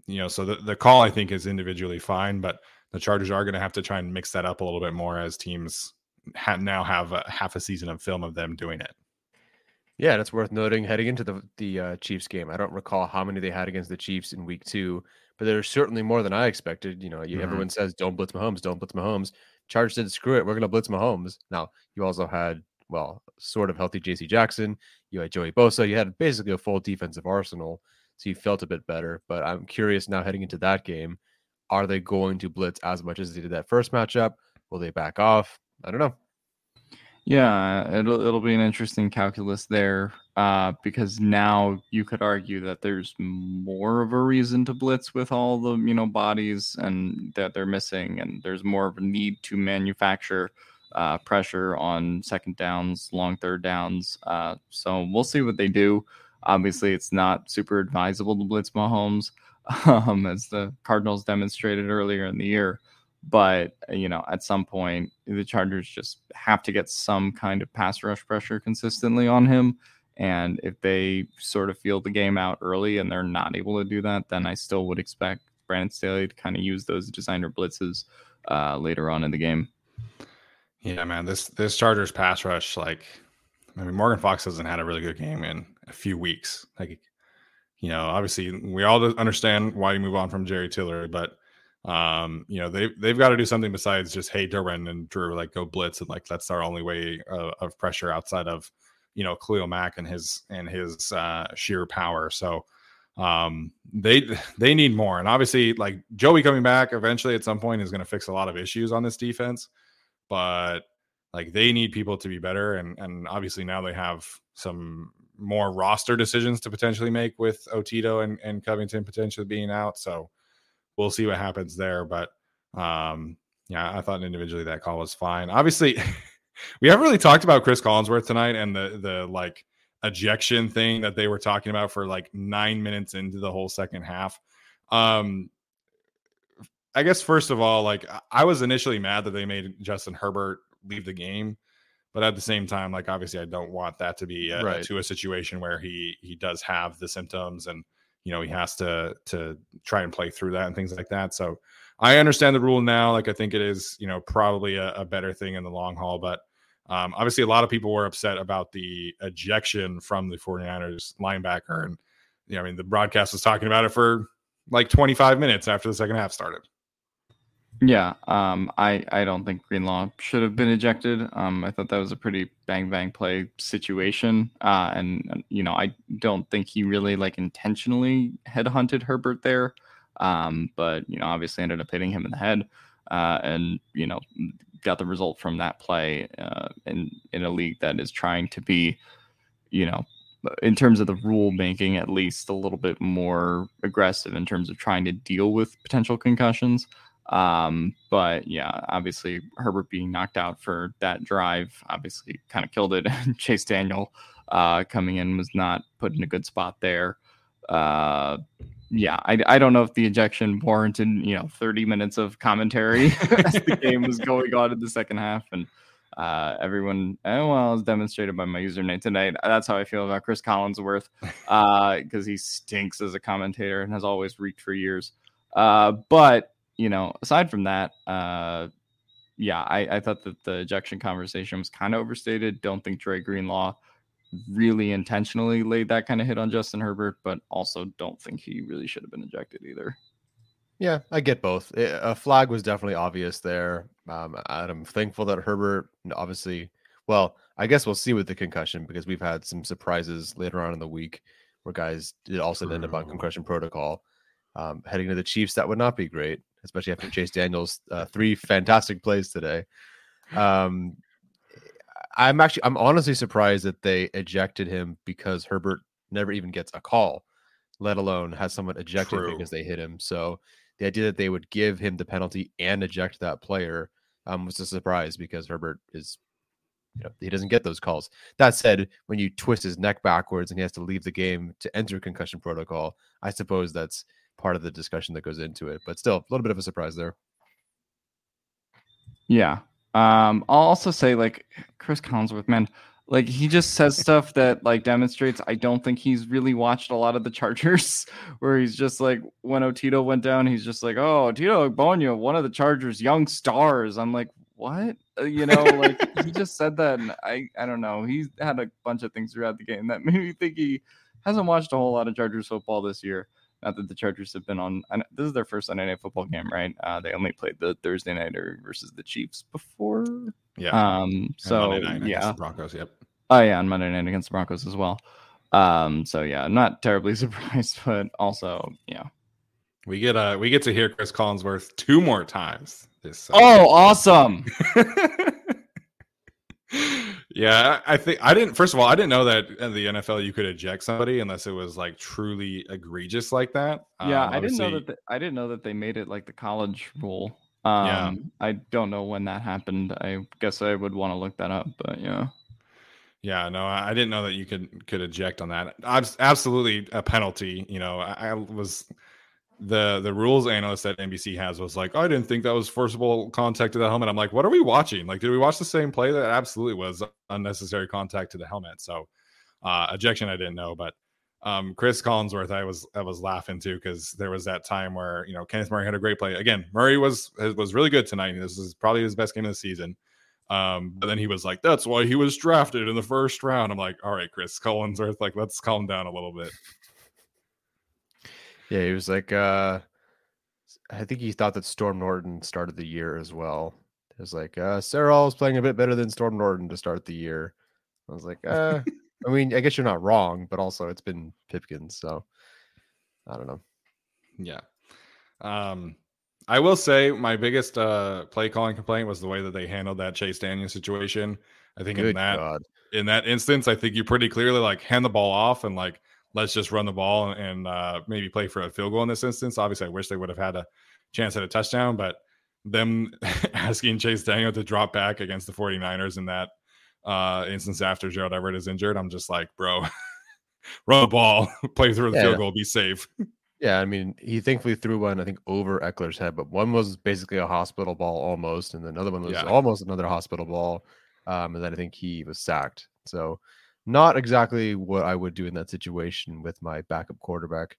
you know so the, the call i think is individually fine but the chargers are going to have to try and mix that up a little bit more as teams ha- now have a half a season of film of them doing it. Yeah and it's worth noting heading into the the uh, chiefs game. I don't recall how many they had against the chiefs in week two but there's certainly more than i expected you know you, mm-hmm. everyone says don't blitz mahomes don't blitz mahomes Chargers said, screw it, we're going to blitz Mahomes. Now, you also had, well, sort of healthy JC Jackson. You had Joey Bosa. You had basically a full defensive arsenal. So you felt a bit better. But I'm curious now heading into that game, are they going to blitz as much as they did that first matchup? Will they back off? I don't know. Yeah, it'll it'll be an interesting calculus there uh, because now you could argue that there's more of a reason to blitz with all the you know bodies and that they're missing, and there's more of a need to manufacture uh, pressure on second downs, long third downs. Uh, so we'll see what they do. Obviously, it's not super advisable to blitz Mahomes, *laughs* um, as the Cardinals demonstrated earlier in the year. But you know, at some point, the Chargers just have to get some kind of pass rush pressure consistently on him. And if they sort of feel the game out early and they're not able to do that, then I still would expect Brandon Staley to kind of use those designer blitzes uh, later on in the game. Yeah, man, this this Chargers pass rush, like, I mean, Morgan Fox hasn't had a really good game in a few weeks. Like, you know, obviously we all understand why you move on from Jerry Tillery, but um, you know, they they've got to do something besides just hey Duran and Drue like go blitz and like that's our only way of, of pressure outside of you know Khalil Mack and his and his uh, sheer power. So um, they *laughs* they need more, and obviously like Joey coming back eventually at some point is going to fix a lot of issues on this defense, but like they need people to be better, and and obviously now they have some more roster decisions to potentially make with Otito and, and Covington potentially being out. So we'll see what happens there. But um, yeah, I thought individually that call was fine. Obviously, *laughs* we haven't really talked about Chris Collinsworth tonight and the the like ejection thing that they were talking about for like nine minutes into the whole second half. Um, I guess first of all, like I was initially mad that they made Justin Herbert leave the game, but at the same time, like obviously I don't want that to be a, right. to a situation where he he does have the symptoms and you know he has to to try and play through that and things like that so i understand the rule now like i think it is you know probably a, a better thing in the long haul but um, obviously a lot of people were upset about the ejection from the 49ers linebacker and you know, i mean the broadcast was talking about it for like 25 minutes after the second half started yeah, um, I I don't think Greenlaw should have been ejected. Um, I thought that was a pretty bang bang play situation, uh, and you know I don't think he really like intentionally headhunted Herbert there, um, but you know obviously ended up hitting him in the head, uh, and you know got the result from that play uh, in in a league that is trying to be, you know, in terms of the rule making at least a little bit more aggressive in terms of trying to deal with potential concussions. Um, but yeah, obviously Herbert being knocked out for that drive obviously kind of killed it. *laughs* Chase Daniel uh, coming in was not put in a good spot there. Uh, yeah, I, I don't know if the ejection warranted, you know, 30 minutes of commentary *laughs* *laughs* as the game was going on in the second half. And uh, everyone, eh, well, as demonstrated by my username tonight, that's how I feel about Chris Collinsworth because *laughs* uh, he stinks as a commentator and has always reeked for years. Uh, but you know, aside from that, uh, yeah, I, I thought that the ejection conversation was kind of overstated. Don't think Dre Greenlaw really intentionally laid that kind of hit on Justin Herbert, but also don't think he really should have been ejected either. Yeah, I get both. A flag was definitely obvious there. Um, I'm thankful that Herbert, obviously, well, I guess we'll see with the concussion because we've had some surprises later on in the week where guys did also end up on concussion protocol. Um, heading to the Chiefs, that would not be great, especially after Chase Daniels' uh, three fantastic plays today. Um, I'm actually, I'm honestly surprised that they ejected him because Herbert never even gets a call, let alone has someone ejected True. because they hit him. So the idea that they would give him the penalty and eject that player um, was a surprise because Herbert is, you know, he doesn't get those calls. That said, when you twist his neck backwards and he has to leave the game to enter concussion protocol, I suppose that's part of the discussion that goes into it. But still, a little bit of a surprise there. Yeah. Um, I'll also say, like, Chris Collinsworth, man, like he just says stuff that like demonstrates I don't think he's really watched a lot of the Chargers. *laughs* Where he's just like when Otito went down, he's just like, "Oh, Otito Ogbonnia, one of the Chargers' young stars." I'm like, "What?" Uh, you know, like *laughs* he just said that, and I I don't know. He had a bunch of things throughout the game that *laughs* made me think he hasn't watched a whole lot of Chargers football this year. Not that the Chargers have been on. This is their first Sunday night football game, right? Uh, they only played the Thursday nighter versus the Chiefs before. Yeah. Um. So yeah. Broncos. Yep. Oh yeah, on Monday night against the Broncos as well. Um, so yeah, not terribly *laughs* surprised, but also, yeah. We get uh we get to hear Chris Collinsworth two more times this uh, Oh, awesome. *laughs* yeah, I think I didn't first of all, I didn't know that in the NFL you could eject somebody unless it was like truly egregious like that. Yeah, um, I didn't know that the, I didn't know that they made it like the college rule. Um yeah. I don't know when that happened. I guess I would want to look that up, but yeah. Yeah, no, I didn't know that you could could eject on that. Absolutely a penalty. You know, I, was the the rules analyst that NBC has was like, I didn't think that was forcible contact to the helmet. I'm like, what are we watching? Like, did we watch the same play? That absolutely was unnecessary contact to the helmet. So, uh, ejection, I didn't know, but um, Chris Collinsworth, I was I was laughing too because there was that time where you know Kenneth Murray had a great play. Again, Murray was was really good tonight. This is probably his best game of the season. Um, but then he was like, "That's why he was drafted in the first round." I'm like, "All right, Chris Collinsworth, like let's calm down a little bit." Yeah, he was like, uh, I think he thought that Storm Norton started the year as well. It was like, uh, Sarell was playing a bit better than Storm Norton to start the year. I was like, uh, *laughs* I mean, I guess you're not wrong, but also it's been Pipkins, so I don't know. Yeah. Um, I will say my biggest uh, play calling complaint was the way that they handled that Chase Daniel situation. I think Good in that God. in that instance, I think you pretty clearly like hand the ball off and like let's just run the ball and uh, maybe play for a field goal in this instance. Obviously, I wish they would have had a chance at a touchdown, but them *laughs* asking Chase Daniel to drop back against the 49ers in that uh, instance after Gerald Everett is injured, I'm just like, bro, *laughs* run the ball, *laughs* play through the yeah. field goal, be safe. Yeah, I mean, he thankfully threw one, I think, over Ekeler's head, but one was basically a hospital ball almost, and another one was yeah. almost another hospital ball. Um, and then I think he was sacked. So, not exactly what I would do in that situation with my backup quarterback.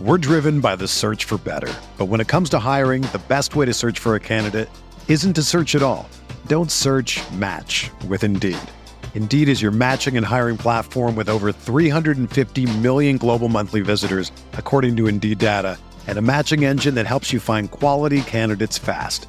We're driven by the search for better. But when it comes to hiring, the best way to search for a candidate isn't to search at all. Don't search match with Indeed. Indeed is your matching and hiring platform with over 350 million global monthly visitors, according to Indeed data, and a matching engine that helps you find quality candidates fast.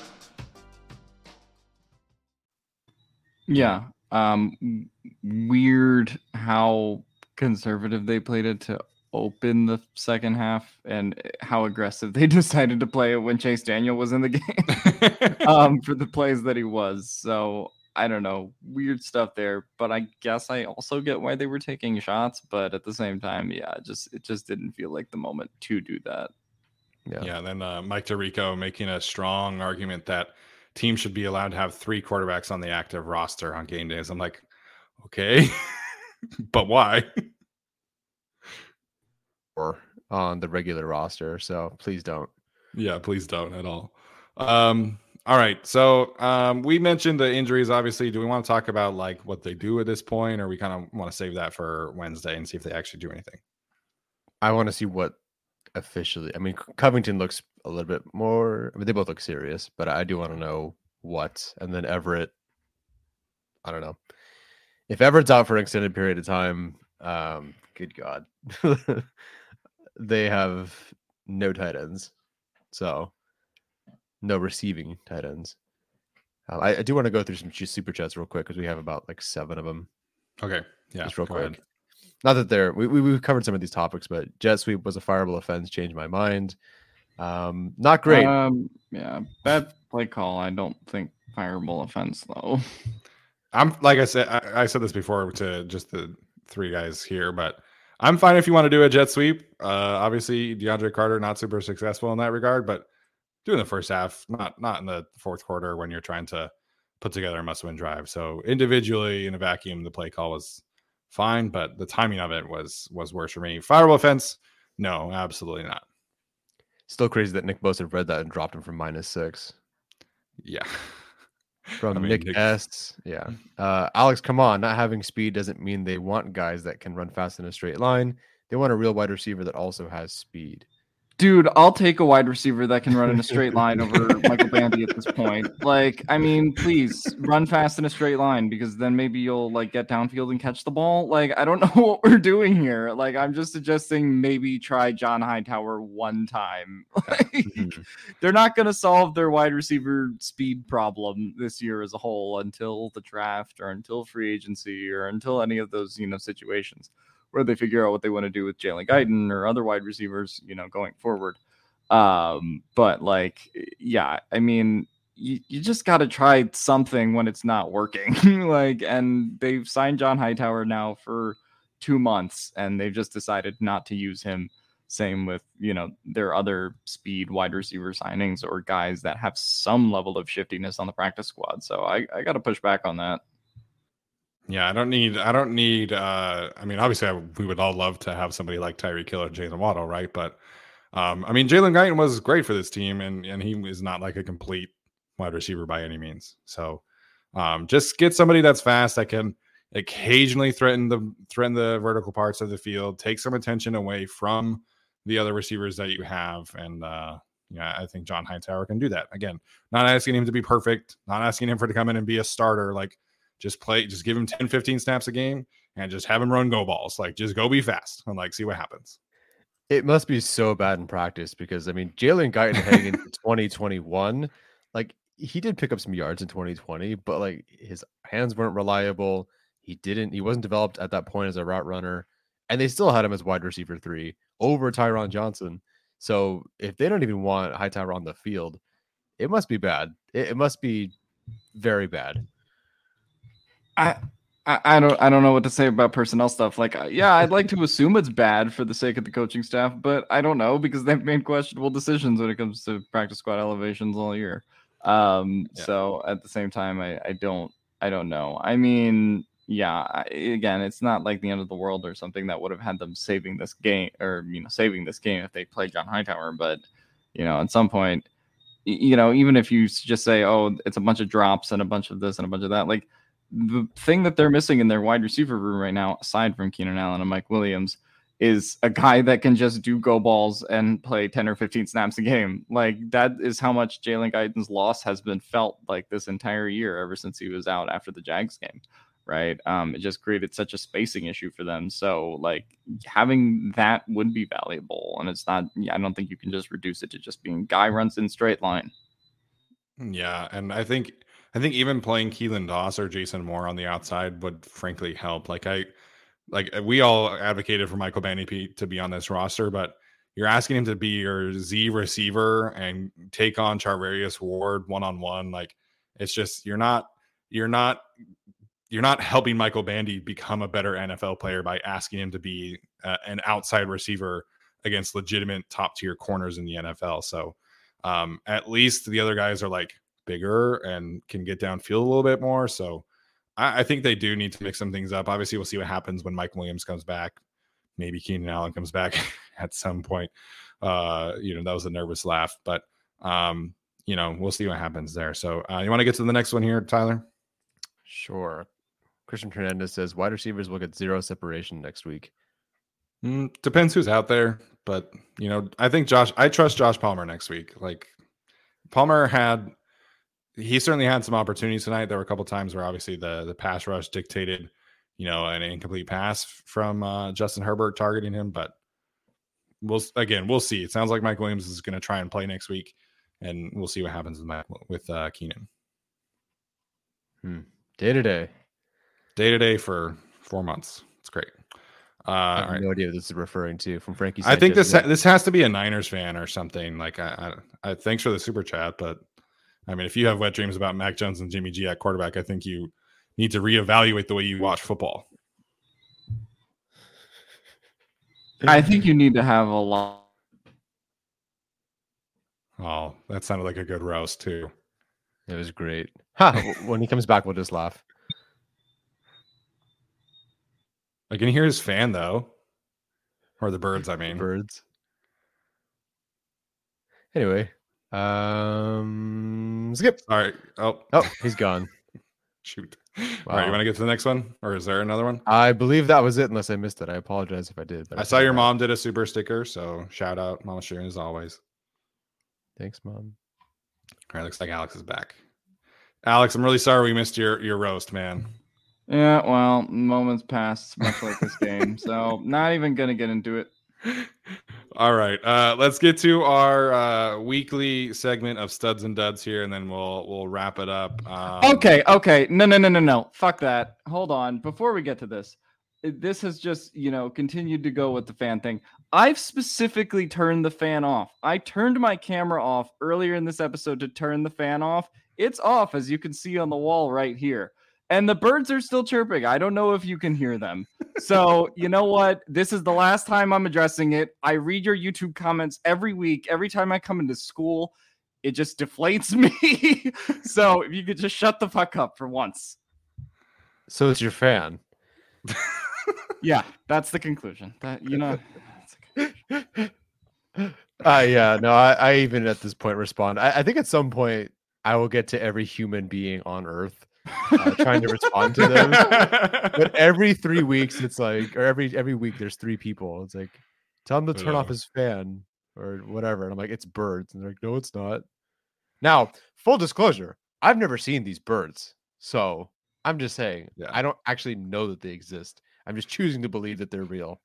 Yeah. Um weird how conservative they played it to open the second half and how aggressive *laughs* they decided to play it when Chase Daniel was in the game *laughs* um, for the plays that he was. So I don't know, weird stuff there. But I guess I also get why they were taking shots. But at the same time, yeah, it just it just didn't feel like the moment to do that. Yeah. Yeah. And then uh, Mike Tirico making a strong argument that teams should be allowed to have three quarterbacks on the active roster on game days. I'm like, okay, *laughs* but why? Or on the regular roster. So please don't. Yeah, please don't at all. Um, all right. So um, we mentioned the injuries. Obviously, do we want to talk about like what they do at this point, or we kind of want to save that for Wednesday and see if they actually do anything? I want to see what officially. I mean, Covington looks a little bit more. I mean, they both look serious, but I do want to know what. And then Everett, I don't know. If Everett's out for an extended period of time, um, good God, *laughs* they have no tight ends. So no receiving tight ends. Uh, I, I, do want to go through some super chats real quick because we have about like seven of them. Okay. Yeah. Just real quick. Ahead. Not that they're we, we have covered some of these topics, but jet sweep was a fireable offense. Changed my mind. Um, not great. Um, yeah, bad play call. I don't think fireable offense though. I'm like I said. I, I said this before to just the three guys here, but I'm fine if you want to do a jet sweep. Uh, obviously, DeAndre Carter not super successful in that regard, but do in the first half, not not in the fourth quarter when you're trying to put together a must-win drive. So individually in a vacuum, the play call was fine, but the timing of it was was worse for me. Fireable offense, no, absolutely not. Still crazy that Nick Bosa read that and dropped him from minus six. Yeah. *laughs* From I mean, Nick, Nick S. Yeah. Uh, Alex, come on. Not having speed doesn't mean they want guys that can run fast in a straight line. They want a real wide receiver that also has speed. Dude, I'll take a wide receiver that can run in a straight line over *laughs* Michael Bandy at this point. Like, I mean, please run fast in a straight line because then maybe you'll like get downfield and catch the ball. Like, I don't *laughs* know what we're doing here. Like, I'm just suggesting maybe try John Hightower one time. *laughs* Like, mm-hmm. they're not going to solve their wide receiver speed problem this year as a whole until the draft or until free agency or until any of those, you know, situations where they figure out what they want to do with Jalen Guyton or other wide receivers, you know, going forward. Um, but like, yeah, I mean, you, you just got to try something when it's not working. *laughs* like, and they've signed John Hightower now for two months, and they've just decided not to use him. Same with you know their other speed wide receiver signings or guys that have some level of shiftiness on the practice squad. So I, I got to push back on that. Yeah, I don't need. I don't need. uh I mean, obviously, I, we would all love to have somebody like Tyreek Hill or Jaylen Waddle, right? But um, I mean, Jalen Guyton was great for this team, and and he is not like a complete wide receiver by any means. So um, just get somebody that's fast that can occasionally threaten the threaten the vertical parts of the field, take some attention away from the other receivers that you have, and uh, yeah, I think John Hightower can do that. Again, not asking him to be perfect, not asking him for to come in and be a starter, like just play, just give him 10, 15 snaps a game and just have him run go balls. Like just go be fast and like see what happens. It must be so bad in practice because I mean Jalen Guyton heading into *laughs* 2021, like he did pick up some yards in 2020, but like his hands weren't reliable. He didn't, he wasn't developed at that point as a route runner, and they still had him as wide receiver three over Tyron Johnson. So if they don't even want Hightower on the field, it must be bad. It, it must be very bad. I, I, don't I don't know what to say about personnel stuff. Like, uh, yeah, I'd like to assume it's bad for the sake of the coaching staff, but I don't know because they've made questionable decisions when it comes to practice squad elevations all year. Um, yeah. so at the same time, I, I don't I don't know. I mean, yeah, I, again, it's not like the end of the world or something that would have had them saving this game or you know saving this game if they played John Hightower. But you know, at some point, you know, even if you just say, oh, it's a bunch of drops and a bunch of this and a bunch of that, like the thing that they're missing in their wide receiver room right now, aside from Keenan Allen and Mike Williams, is a guy that can just do go balls and play 10 or 15 snaps a game. Like that is how much Jalen Guyton's loss has been felt like this entire year ever since he was out after the Jags game. Right. Um, it just created such a spacing issue for them. So like having that would be valuable. And it's not I don't think you can just reduce it to just being guy runs in straight line. Yeah. And I think I think even playing Keelan Doss or Jason Moore on the outside would frankly help. Like I like we all advocated for Michael Bandy to be on this roster, but you're asking him to be your Z receiver and take on Charvarius Ward one on one. Like it's just you're not you're not you're not helping Michael Bandy become a better NFL player by asking him to be uh, an outside receiver against legitimate top tier corners in the NFL. So um, at least the other guys are like bigger and can get downfield a little bit more. So I, I, think they do need to mix some things up. Obviously, we'll see what happens when Mike Williams comes back. Maybe Keenan Allen comes back *laughs* at some point. Uh, you know, that was a nervous laugh, but um, you know, we'll see what happens there. So uh, you want to get to the next one here, Tyler? Sure. Christian Hernandez says wide receivers will get zero separation next week. Mm, depends who's out there, but you know, I think Josh. I trust Josh Palmer next week. Like Palmer had, he certainly had some opportunities tonight. There were a couple times where obviously the the pass rush dictated, you know, an incomplete pass from uh, Justin Herbert targeting him. But we'll again, we'll see. It sounds like Mike Williams is going to try and play next week, and we'll see what happens with Matt, with uh, Keenan. Hmm. Day to day, day to day for four months. It's great. Uh, I have right. no idea what this is referring to from Frankie. Sanchez. I think this ha- this has to be a Niners fan or something. Like, I, I, I, thanks for the super chat, but I mean, if you have wet dreams about Mac Jones and Jimmy G at quarterback, I think you need to reevaluate the way you watch football. I think you need to have a lot. Oh, that sounded like a good roast too. It was great. Ha! *laughs* when he comes back, we'll just laugh. I can hear his fan though, or the birds. I mean, birds. Anyway, um, skip. All right. Oh, oh, he's gone. *laughs* Shoot. Wow. All right, you want to get to the next one, or is there another one? I believe that was it, unless I missed it. I apologize if I did. I, I saw your mom did a super sticker, so shout out, Mama Sharon, as always. Thanks, mom. All right, looks like Alex is back. Alex, I'm really sorry we missed your your roast, man. Yeah, well, moments passed, much like this game. So, *laughs* not even gonna get into it. All right, uh, let's get to our uh, weekly segment of studs and duds here, and then we'll we'll wrap it up. Um, okay, okay, no, no, no, no, no, fuck that. Hold on, before we get to this, this has just you know continued to go with the fan thing. I've specifically turned the fan off. I turned my camera off earlier in this episode to turn the fan off. It's off, as you can see on the wall right here and the birds are still chirping. I don't know if you can hear them. So, you know what? This is the last time I'm addressing it. I read your YouTube comments every week. Every time I come into school, it just deflates *laughs* me. so, if you could just shut the fuck up for once. So, it's your fan. *laughs* yeah, that's the conclusion. That, you know, uh, yeah, no, I, I, even at this point respond. I, I think at some point I will get to every human being on earth uh, trying to respond to them. *laughs* but every three weeks, it's like, or every every week, there's three people. It's like, tell him to turn off his fan or whatever. And I'm like, it's birds, and they're like, no, it's not. Now, full disclosure, I've never seen these birds, so I'm just saying, yeah. I don't actually know that they exist. I'm just choosing to believe that they're real.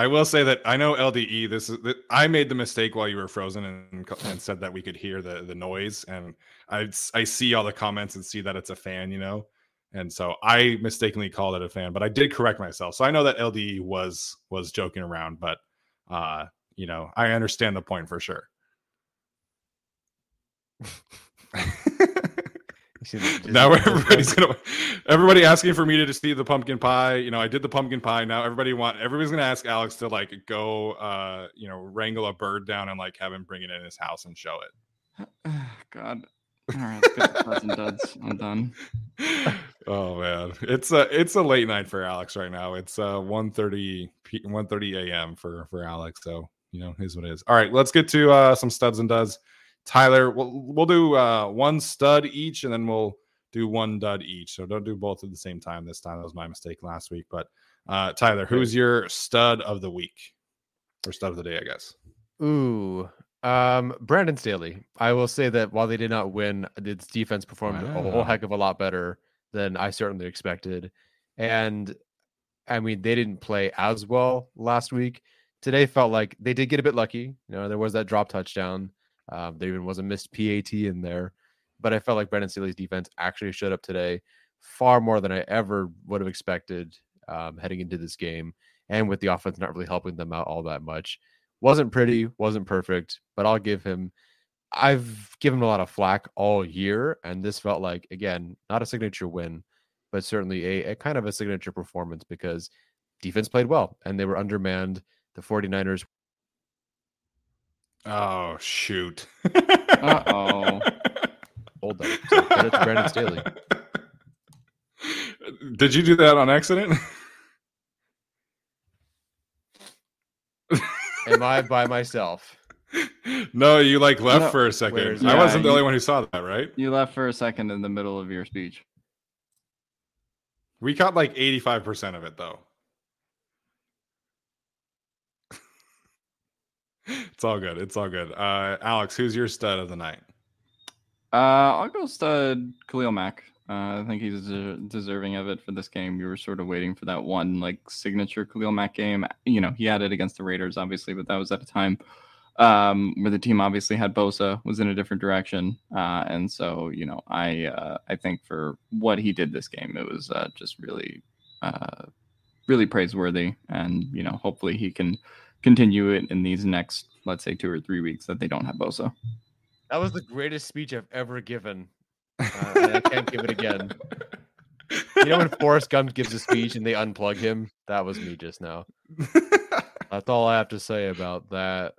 I will say that I know LDE. This is I made the mistake while you were frozen and, and said that we could hear the the noise, and I I see all the comments and see that it's a fan, you know, and so I mistakenly called it a fan, but I did correct myself. So I know that LDE was was joking around, but uh, you know, I understand the point for sure. *laughs* *laughs* now everybody's gonna everybody asking for me to just eat the pumpkin pie. You know, I did the pumpkin pie. Now everybody want everybody's gonna ask Alex to like go uh you know wrangle a bird down and like have him bring it in his house and show it. *sighs* God. All right, let's get duds. *laughs* I'm done. Oh man, it's a it's a late night for Alex right now. It's uh 1:30 p 1:30 a.m. for for Alex. So you know, here's what it is. All right, let's get to uh some studs and duds. Tyler, we'll we'll do uh, one stud each, and then we'll do one dud each. So don't do both at the same time this time. That was my mistake last week. But uh, Tyler, who's your stud of the week or stud of the day? I guess. Ooh, um, Brandon Staley. I will say that while they did not win, its defense performed wow. a whole heck of a lot better than I certainly expected. And I mean, they didn't play as well last week. Today felt like they did get a bit lucky. You know, there was that drop touchdown. Um, there even was a missed PAT in there, but I felt like Brandon Staley's defense actually showed up today far more than I ever would have expected. um, heading into this game, and with the offense not really helping them out all that much. Wasn't pretty, wasn't perfect, but I'll give him. I've given a lot of flack all year, and this felt like again not a signature win, but certainly a, a kind of a signature performance because defense played well and they were undermanned. The 49ers Oh shoot! Uh oh. *laughs* hold up. So credit to Brandon Staley. Did you do that on accident? Am I by myself? no, you like left No, for a second. where's- I Yeah, wasn't the you- only one who saw that, right? You left for a second in the middle of your speech. We caught like eighty-five percent of it, though. It's all good. It's all good. Uh, Alex, who's your stud of the night? Uh, I'll go stud Khalil Mack. Uh, I think he's deserving of it for this game. We were sort of waiting for that one like signature Khalil Mack game. You know, he had it against the Raiders, obviously, but that was at a time um, where the team obviously had Bosa was in a different direction, uh, and so you know, I uh, I think for what he did this game, it was uh, just really uh, really praiseworthy, and you know, hopefully he can continue it in these next, let's say, two or three weeks that they don't have Bosa. That was the greatest speech I've ever given. Uh, and I can't give it again. *laughs* You know when Forrest Gump gives a speech and they unplug him? That was me just now. That's all I have to say about that.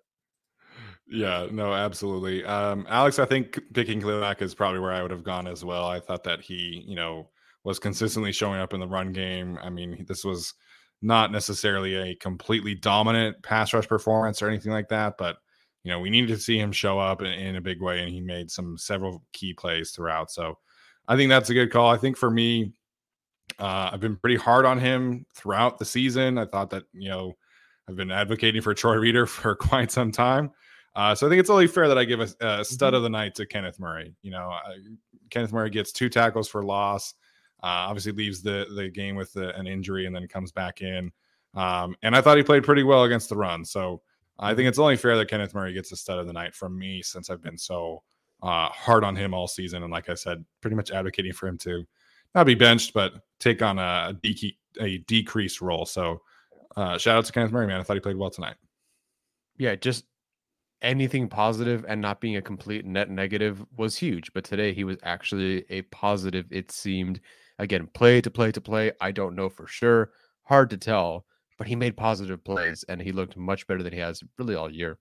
Yeah, no, absolutely. Um, Alex, I think picking Khalil is probably where I would have gone as well. I thought that he, you know, was consistently showing up in the run game. I mean, this was not necessarily a completely dominant pass rush performance or anything like that, but you know, we needed to see him show up in, in a big way, and he made some several key plays throughout. So I think that's a good call. I think for me, uh, I've been pretty hard on him throughout the season. I thought that, you know, I've been advocating for *laughs* Troy Reeder for quite some time. Uh, so I think it's only fair that I give a, a stud of the night to Kenneth Murray. You know, uh, Kenneth Murray gets two tackles for loss. Uh, obviously leaves the the game with the, an injury and then comes back in. Um, and I thought he played pretty well against the run. So I think it's only fair that Kenneth Murray gets a stud of the night from me since I've been so uh, hard on him all season. And like I said, pretty much advocating for him to not be benched, but take on a, de- a decreased role. So uh, shout out to Kenneth Murray, man. I thought he played well tonight. Yeah, just anything positive and not being a complete net negative was huge. But today he was actually a positive, it seemed. Again, play to play to play. I don't know for sure. Hard to tell, but he made positive plays and he looked much better than he has really all year.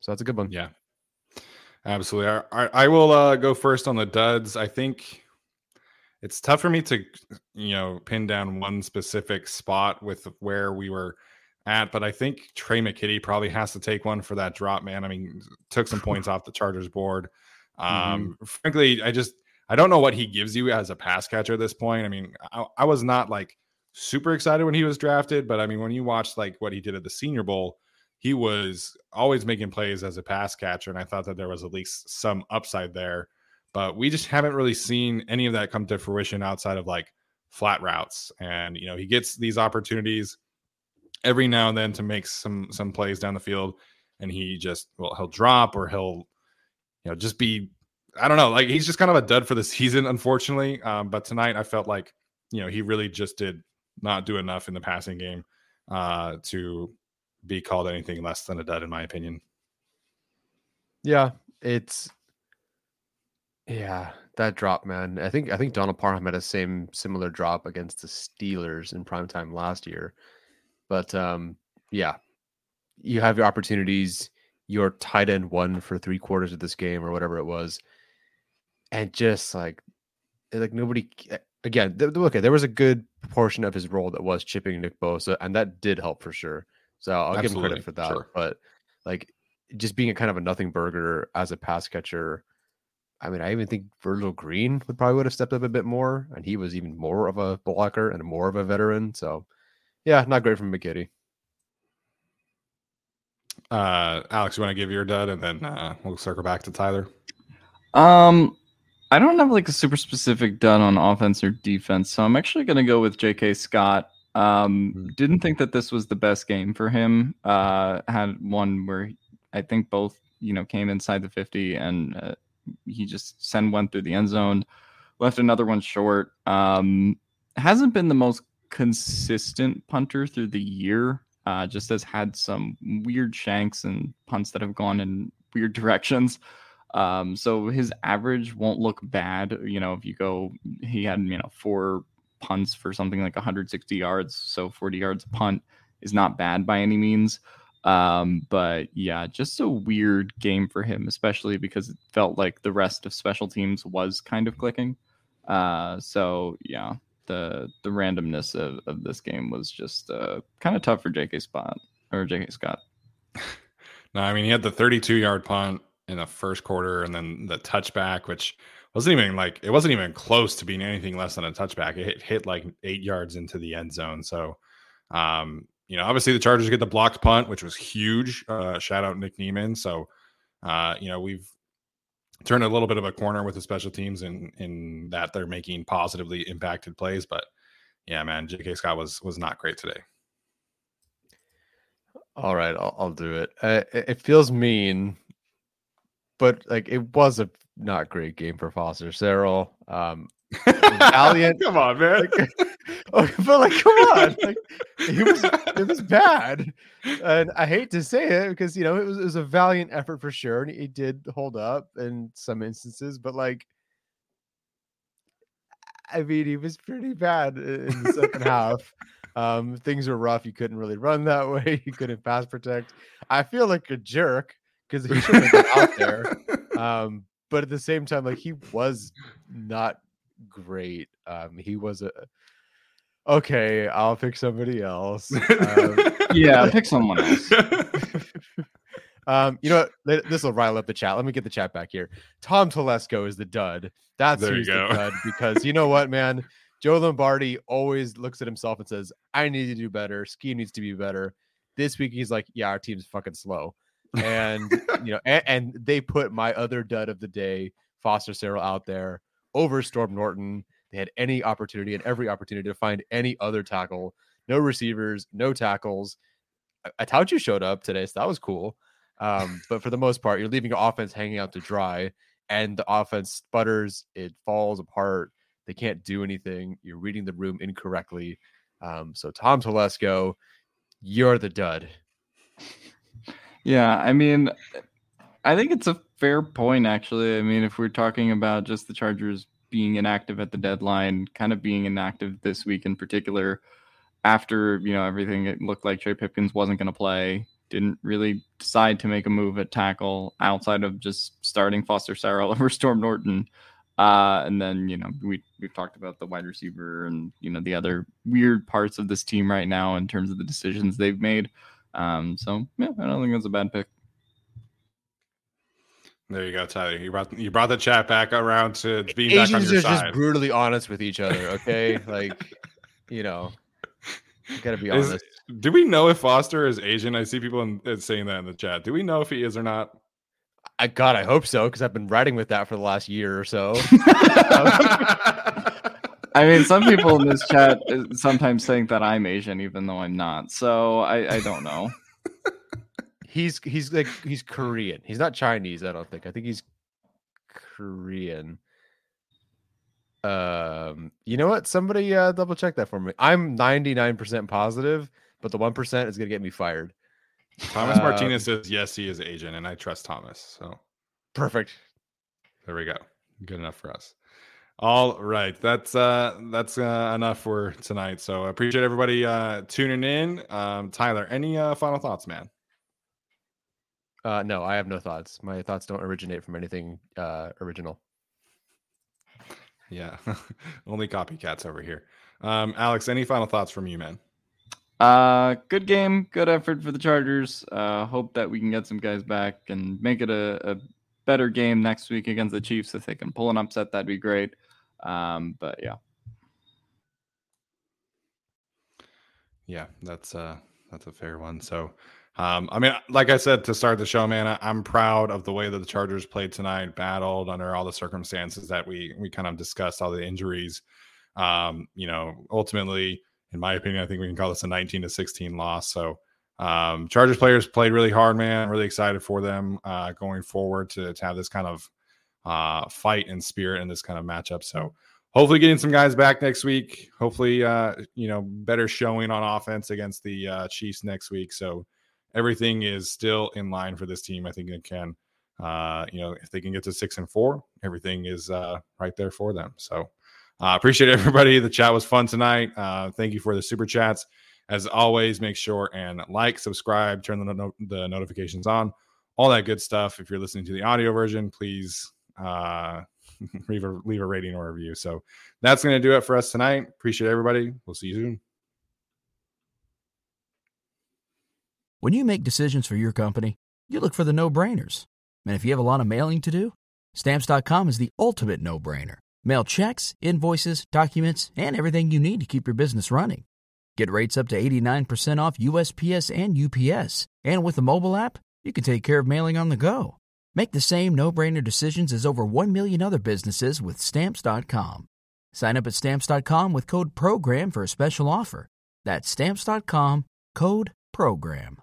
So that's a good one. Yeah, absolutely. I, I, I will uh, go first on the duds. I think it's tough for me to, you know, pin down one specific spot with where we were at, but I think Tre' McKitty probably has to take one for that drop, man. I mean, took some points *laughs* off the Chargers board. Um, frankly, I just I don't know what he gives you as a pass catcher at this point. I mean, I, I was not like super excited when he was drafted, but I mean, when you watch like what he did at the Senior Bowl, he was always making plays as a pass catcher, and I thought that there was at least some upside there. But we just haven't really seen any of that come to fruition outside of like flat routes. And you know, he gets these opportunities every now and then to make some some plays down the field, and he just well, he'll drop or he'll you know just be I don't know, like he's just kind of a dud for the season, unfortunately. Um, but tonight I felt like you know he really just did not do enough in the passing game uh, to be called anything less than a dud, in my opinion. Yeah, it's yeah, that drop, man. I think I think Donald Parham had a same similar drop against the Steelers in prime time last year. But um, yeah, you have your opportunities. Your tight end won for three quarters of this game or whatever it was, and just like like nobody again. Th- okay, there was a good portion of his role that was chipping Nick Bosa, and that did help for sure. So I'll give him credit for that. sure. But like just being a kind of a nothing burger as a pass catcher. I mean, I even think Virgil Green would probably would have stepped up a bit more, and he was even more of a blocker and more of a veteran. So, yeah, not great from McKitty. Uh, Alex, you want to give your dud, and then uh, we'll circle back to Tyler. Um, I don't have like a super specific done on offense or defense, so I'm actually going to go with J.K. Scott. Um, Mm. didn't think that this was the best game for him. Uh, had one where I think both you know came inside the 50, and uh, he just sent one through the end zone, left another one short. Um, hasn't been the most consistent punter through the year. Uh, just has had some weird shanks and punts that have gone in weird *laughs* directions. Um, so his average won't look bad. You know, if you go, he had you know four punts for something like 160 yards, so 40 yards a punt is not bad by any means. Um, but yeah, just a weird game for him, especially because it felt like the rest of special teams was kind of clicking. Uh, so yeah, the the randomness of, of this game was just uh, kind of tough for J.K. Spot or J.K. Scott. *laughs* no, I mean he had the 32 yard punt in the first quarter, and then the touchback, which wasn't even like it wasn't even close to being anything less than a touchback. It hit, hit like eight yards into the end zone. So um, you know, obviously the Chargers get the blocked punt, which was huge. Uh, shout out Nick Niemann. So, uh, you know, we've turned a little bit of a corner with the special teams in in that they're making positively impacted plays. But yeah, man, J.K. Scott was was not great today. All right, I'll, I'll do it. Uh, it feels mean, but like it was a not great game for Foster Sarell. Um, *laughs* Valiant. come on, man. Like, *laughs* oh, but like, come on. Like, he was it was bad. *laughs* And I hate to say it because you know it was, it was a valiant effort for sure. And he did hold up in some instances, but like I mean, he was pretty bad in the second half. Um, things were rough. You couldn't really run that way. You couldn't pass protect. I feel like a jerk because he should have been out *laughs* there. Um, but at the same time, like he was not great. Um, he was a okay. I'll pick somebody else. Um, yeah, *laughs* pick someone else. *laughs* um, you know what? This will rile up the chat. Let me get the chat back here. Tom Telesco is the dud. That's there who's the dud because you know what, man. Joe Lombardi always looks at himself and says, "I need to do better. Ski needs to be better." This week, he's like, "Yeah, our team's fucking slow," and you know, and, and they put my other dud of the day, Foster Sarell, out there over Storm Norton. They had any opportunity and every opportunity to find any other tackle. No receivers, no tackles. Atauchu showed up today, so that was cool. Um, but for the most part, you're leaving your offense hanging out to dry, and the offense sputters. It falls apart. They can't do anything. You're reading the room incorrectly. Um, so Tom Telesco, you're the dud. Yeah, I mean, I think it's a fair point, actually. I mean, if we're talking about just the Chargers being inactive at the deadline, kind of being inactive this week in particular, after you know everything, it looked like Trey Pipkins wasn't going to play. Didn't really decide to make a move at tackle outside of just starting Foster Sarell *laughs* over Storm Norton. Uh, and then you know we we've talked about the wide receiver and you know the other weird parts of this team right now in terms of the decisions they've made. Um, so yeah, I don't think it's a bad pick. There you go, Tyler. You brought you brought the chat back around to being Asians back on your are side. just brutally honest with each other. *laughs* Okay, like you know, you gotta be honest. Is, do we know if Foster is Asian? I see people in, saying that in the chat. Do we know if he is or not? I God, I hope so because I've been writing with that for the last year or so. *laughs* I mean, some people in this chat uh, sometimes think that I'm Asian, even though I'm not. So I, I don't know *laughs* he's he's like he's Korean. He's not Chinese. I don't think. I think he's Korean. Um, you know what? Somebody uh, double check that for me. I'm 99% positive, but the one percent is gonna get me fired. Thomas uh, Martinez says yes, he is Asian, and I trust Thomas. So perfect. There we go. Good enough for us. All right, that's uh that's uh, enough for tonight. So I appreciate everybody uh tuning in. Um, Tyler, any uh final thoughts, man? Uh, no, I have no thoughts. My thoughts don't originate from anything uh, original. Yeah, *laughs* only copycats over here. Um, Alex, any final thoughts from you, man? Uh, good game, good effort for the Chargers. Uh, hope that we can get some guys back and make it a, a better game next week against the Chiefs. If they can pull an upset, that'd be great. Um, but yeah, yeah, that's uh, that's a fair one. So um, I mean, like I said to start the show, man, I, am proud of the way that the Chargers played tonight, battled under all the circumstances that we we kind of discussed, all the injuries. Um, you know, ultimately, in my opinion, I think we can call this a 19 to 16 loss. So, um, Chargers players played really hard, man. Really excited for them uh, going forward to, to have this kind of uh, fight and spirit in this kind of matchup. So, hopefully getting some guys back next week. Hopefully, uh, you know, better showing on offense against the uh, Chiefs next week. So everything is still in line for this team. I think it can. Uh, you know, if they can get to six and four, everything is uh, right there for them. So uh, appreciate *laughs* everybody. The chat was fun tonight. Uh, thank you for the super chats. As always, make sure and like, subscribe, turn the, no- the notifications on, all that good stuff. If you're listening to the audio version, please uh, *laughs* leave a leave a rating or a review. So that's going to do it for us tonight. Appreciate everybody. We'll see you soon. When you make decisions for your company, you look for the no-brainers. And if you have a lot of mailing to do, stamps.com is the ultimate no-brainer. Mail checks, invoices, documents, and everything you need to keep your business running. Get rates up to 89% off USPS and UPS. And with the mobile app, you can take care of mailing on the go. Make the same no-brainer decisions as over 1 million other businesses with stamps.com. Sign up at stamps.com with code program for a special offer. That's stamps.com, code program.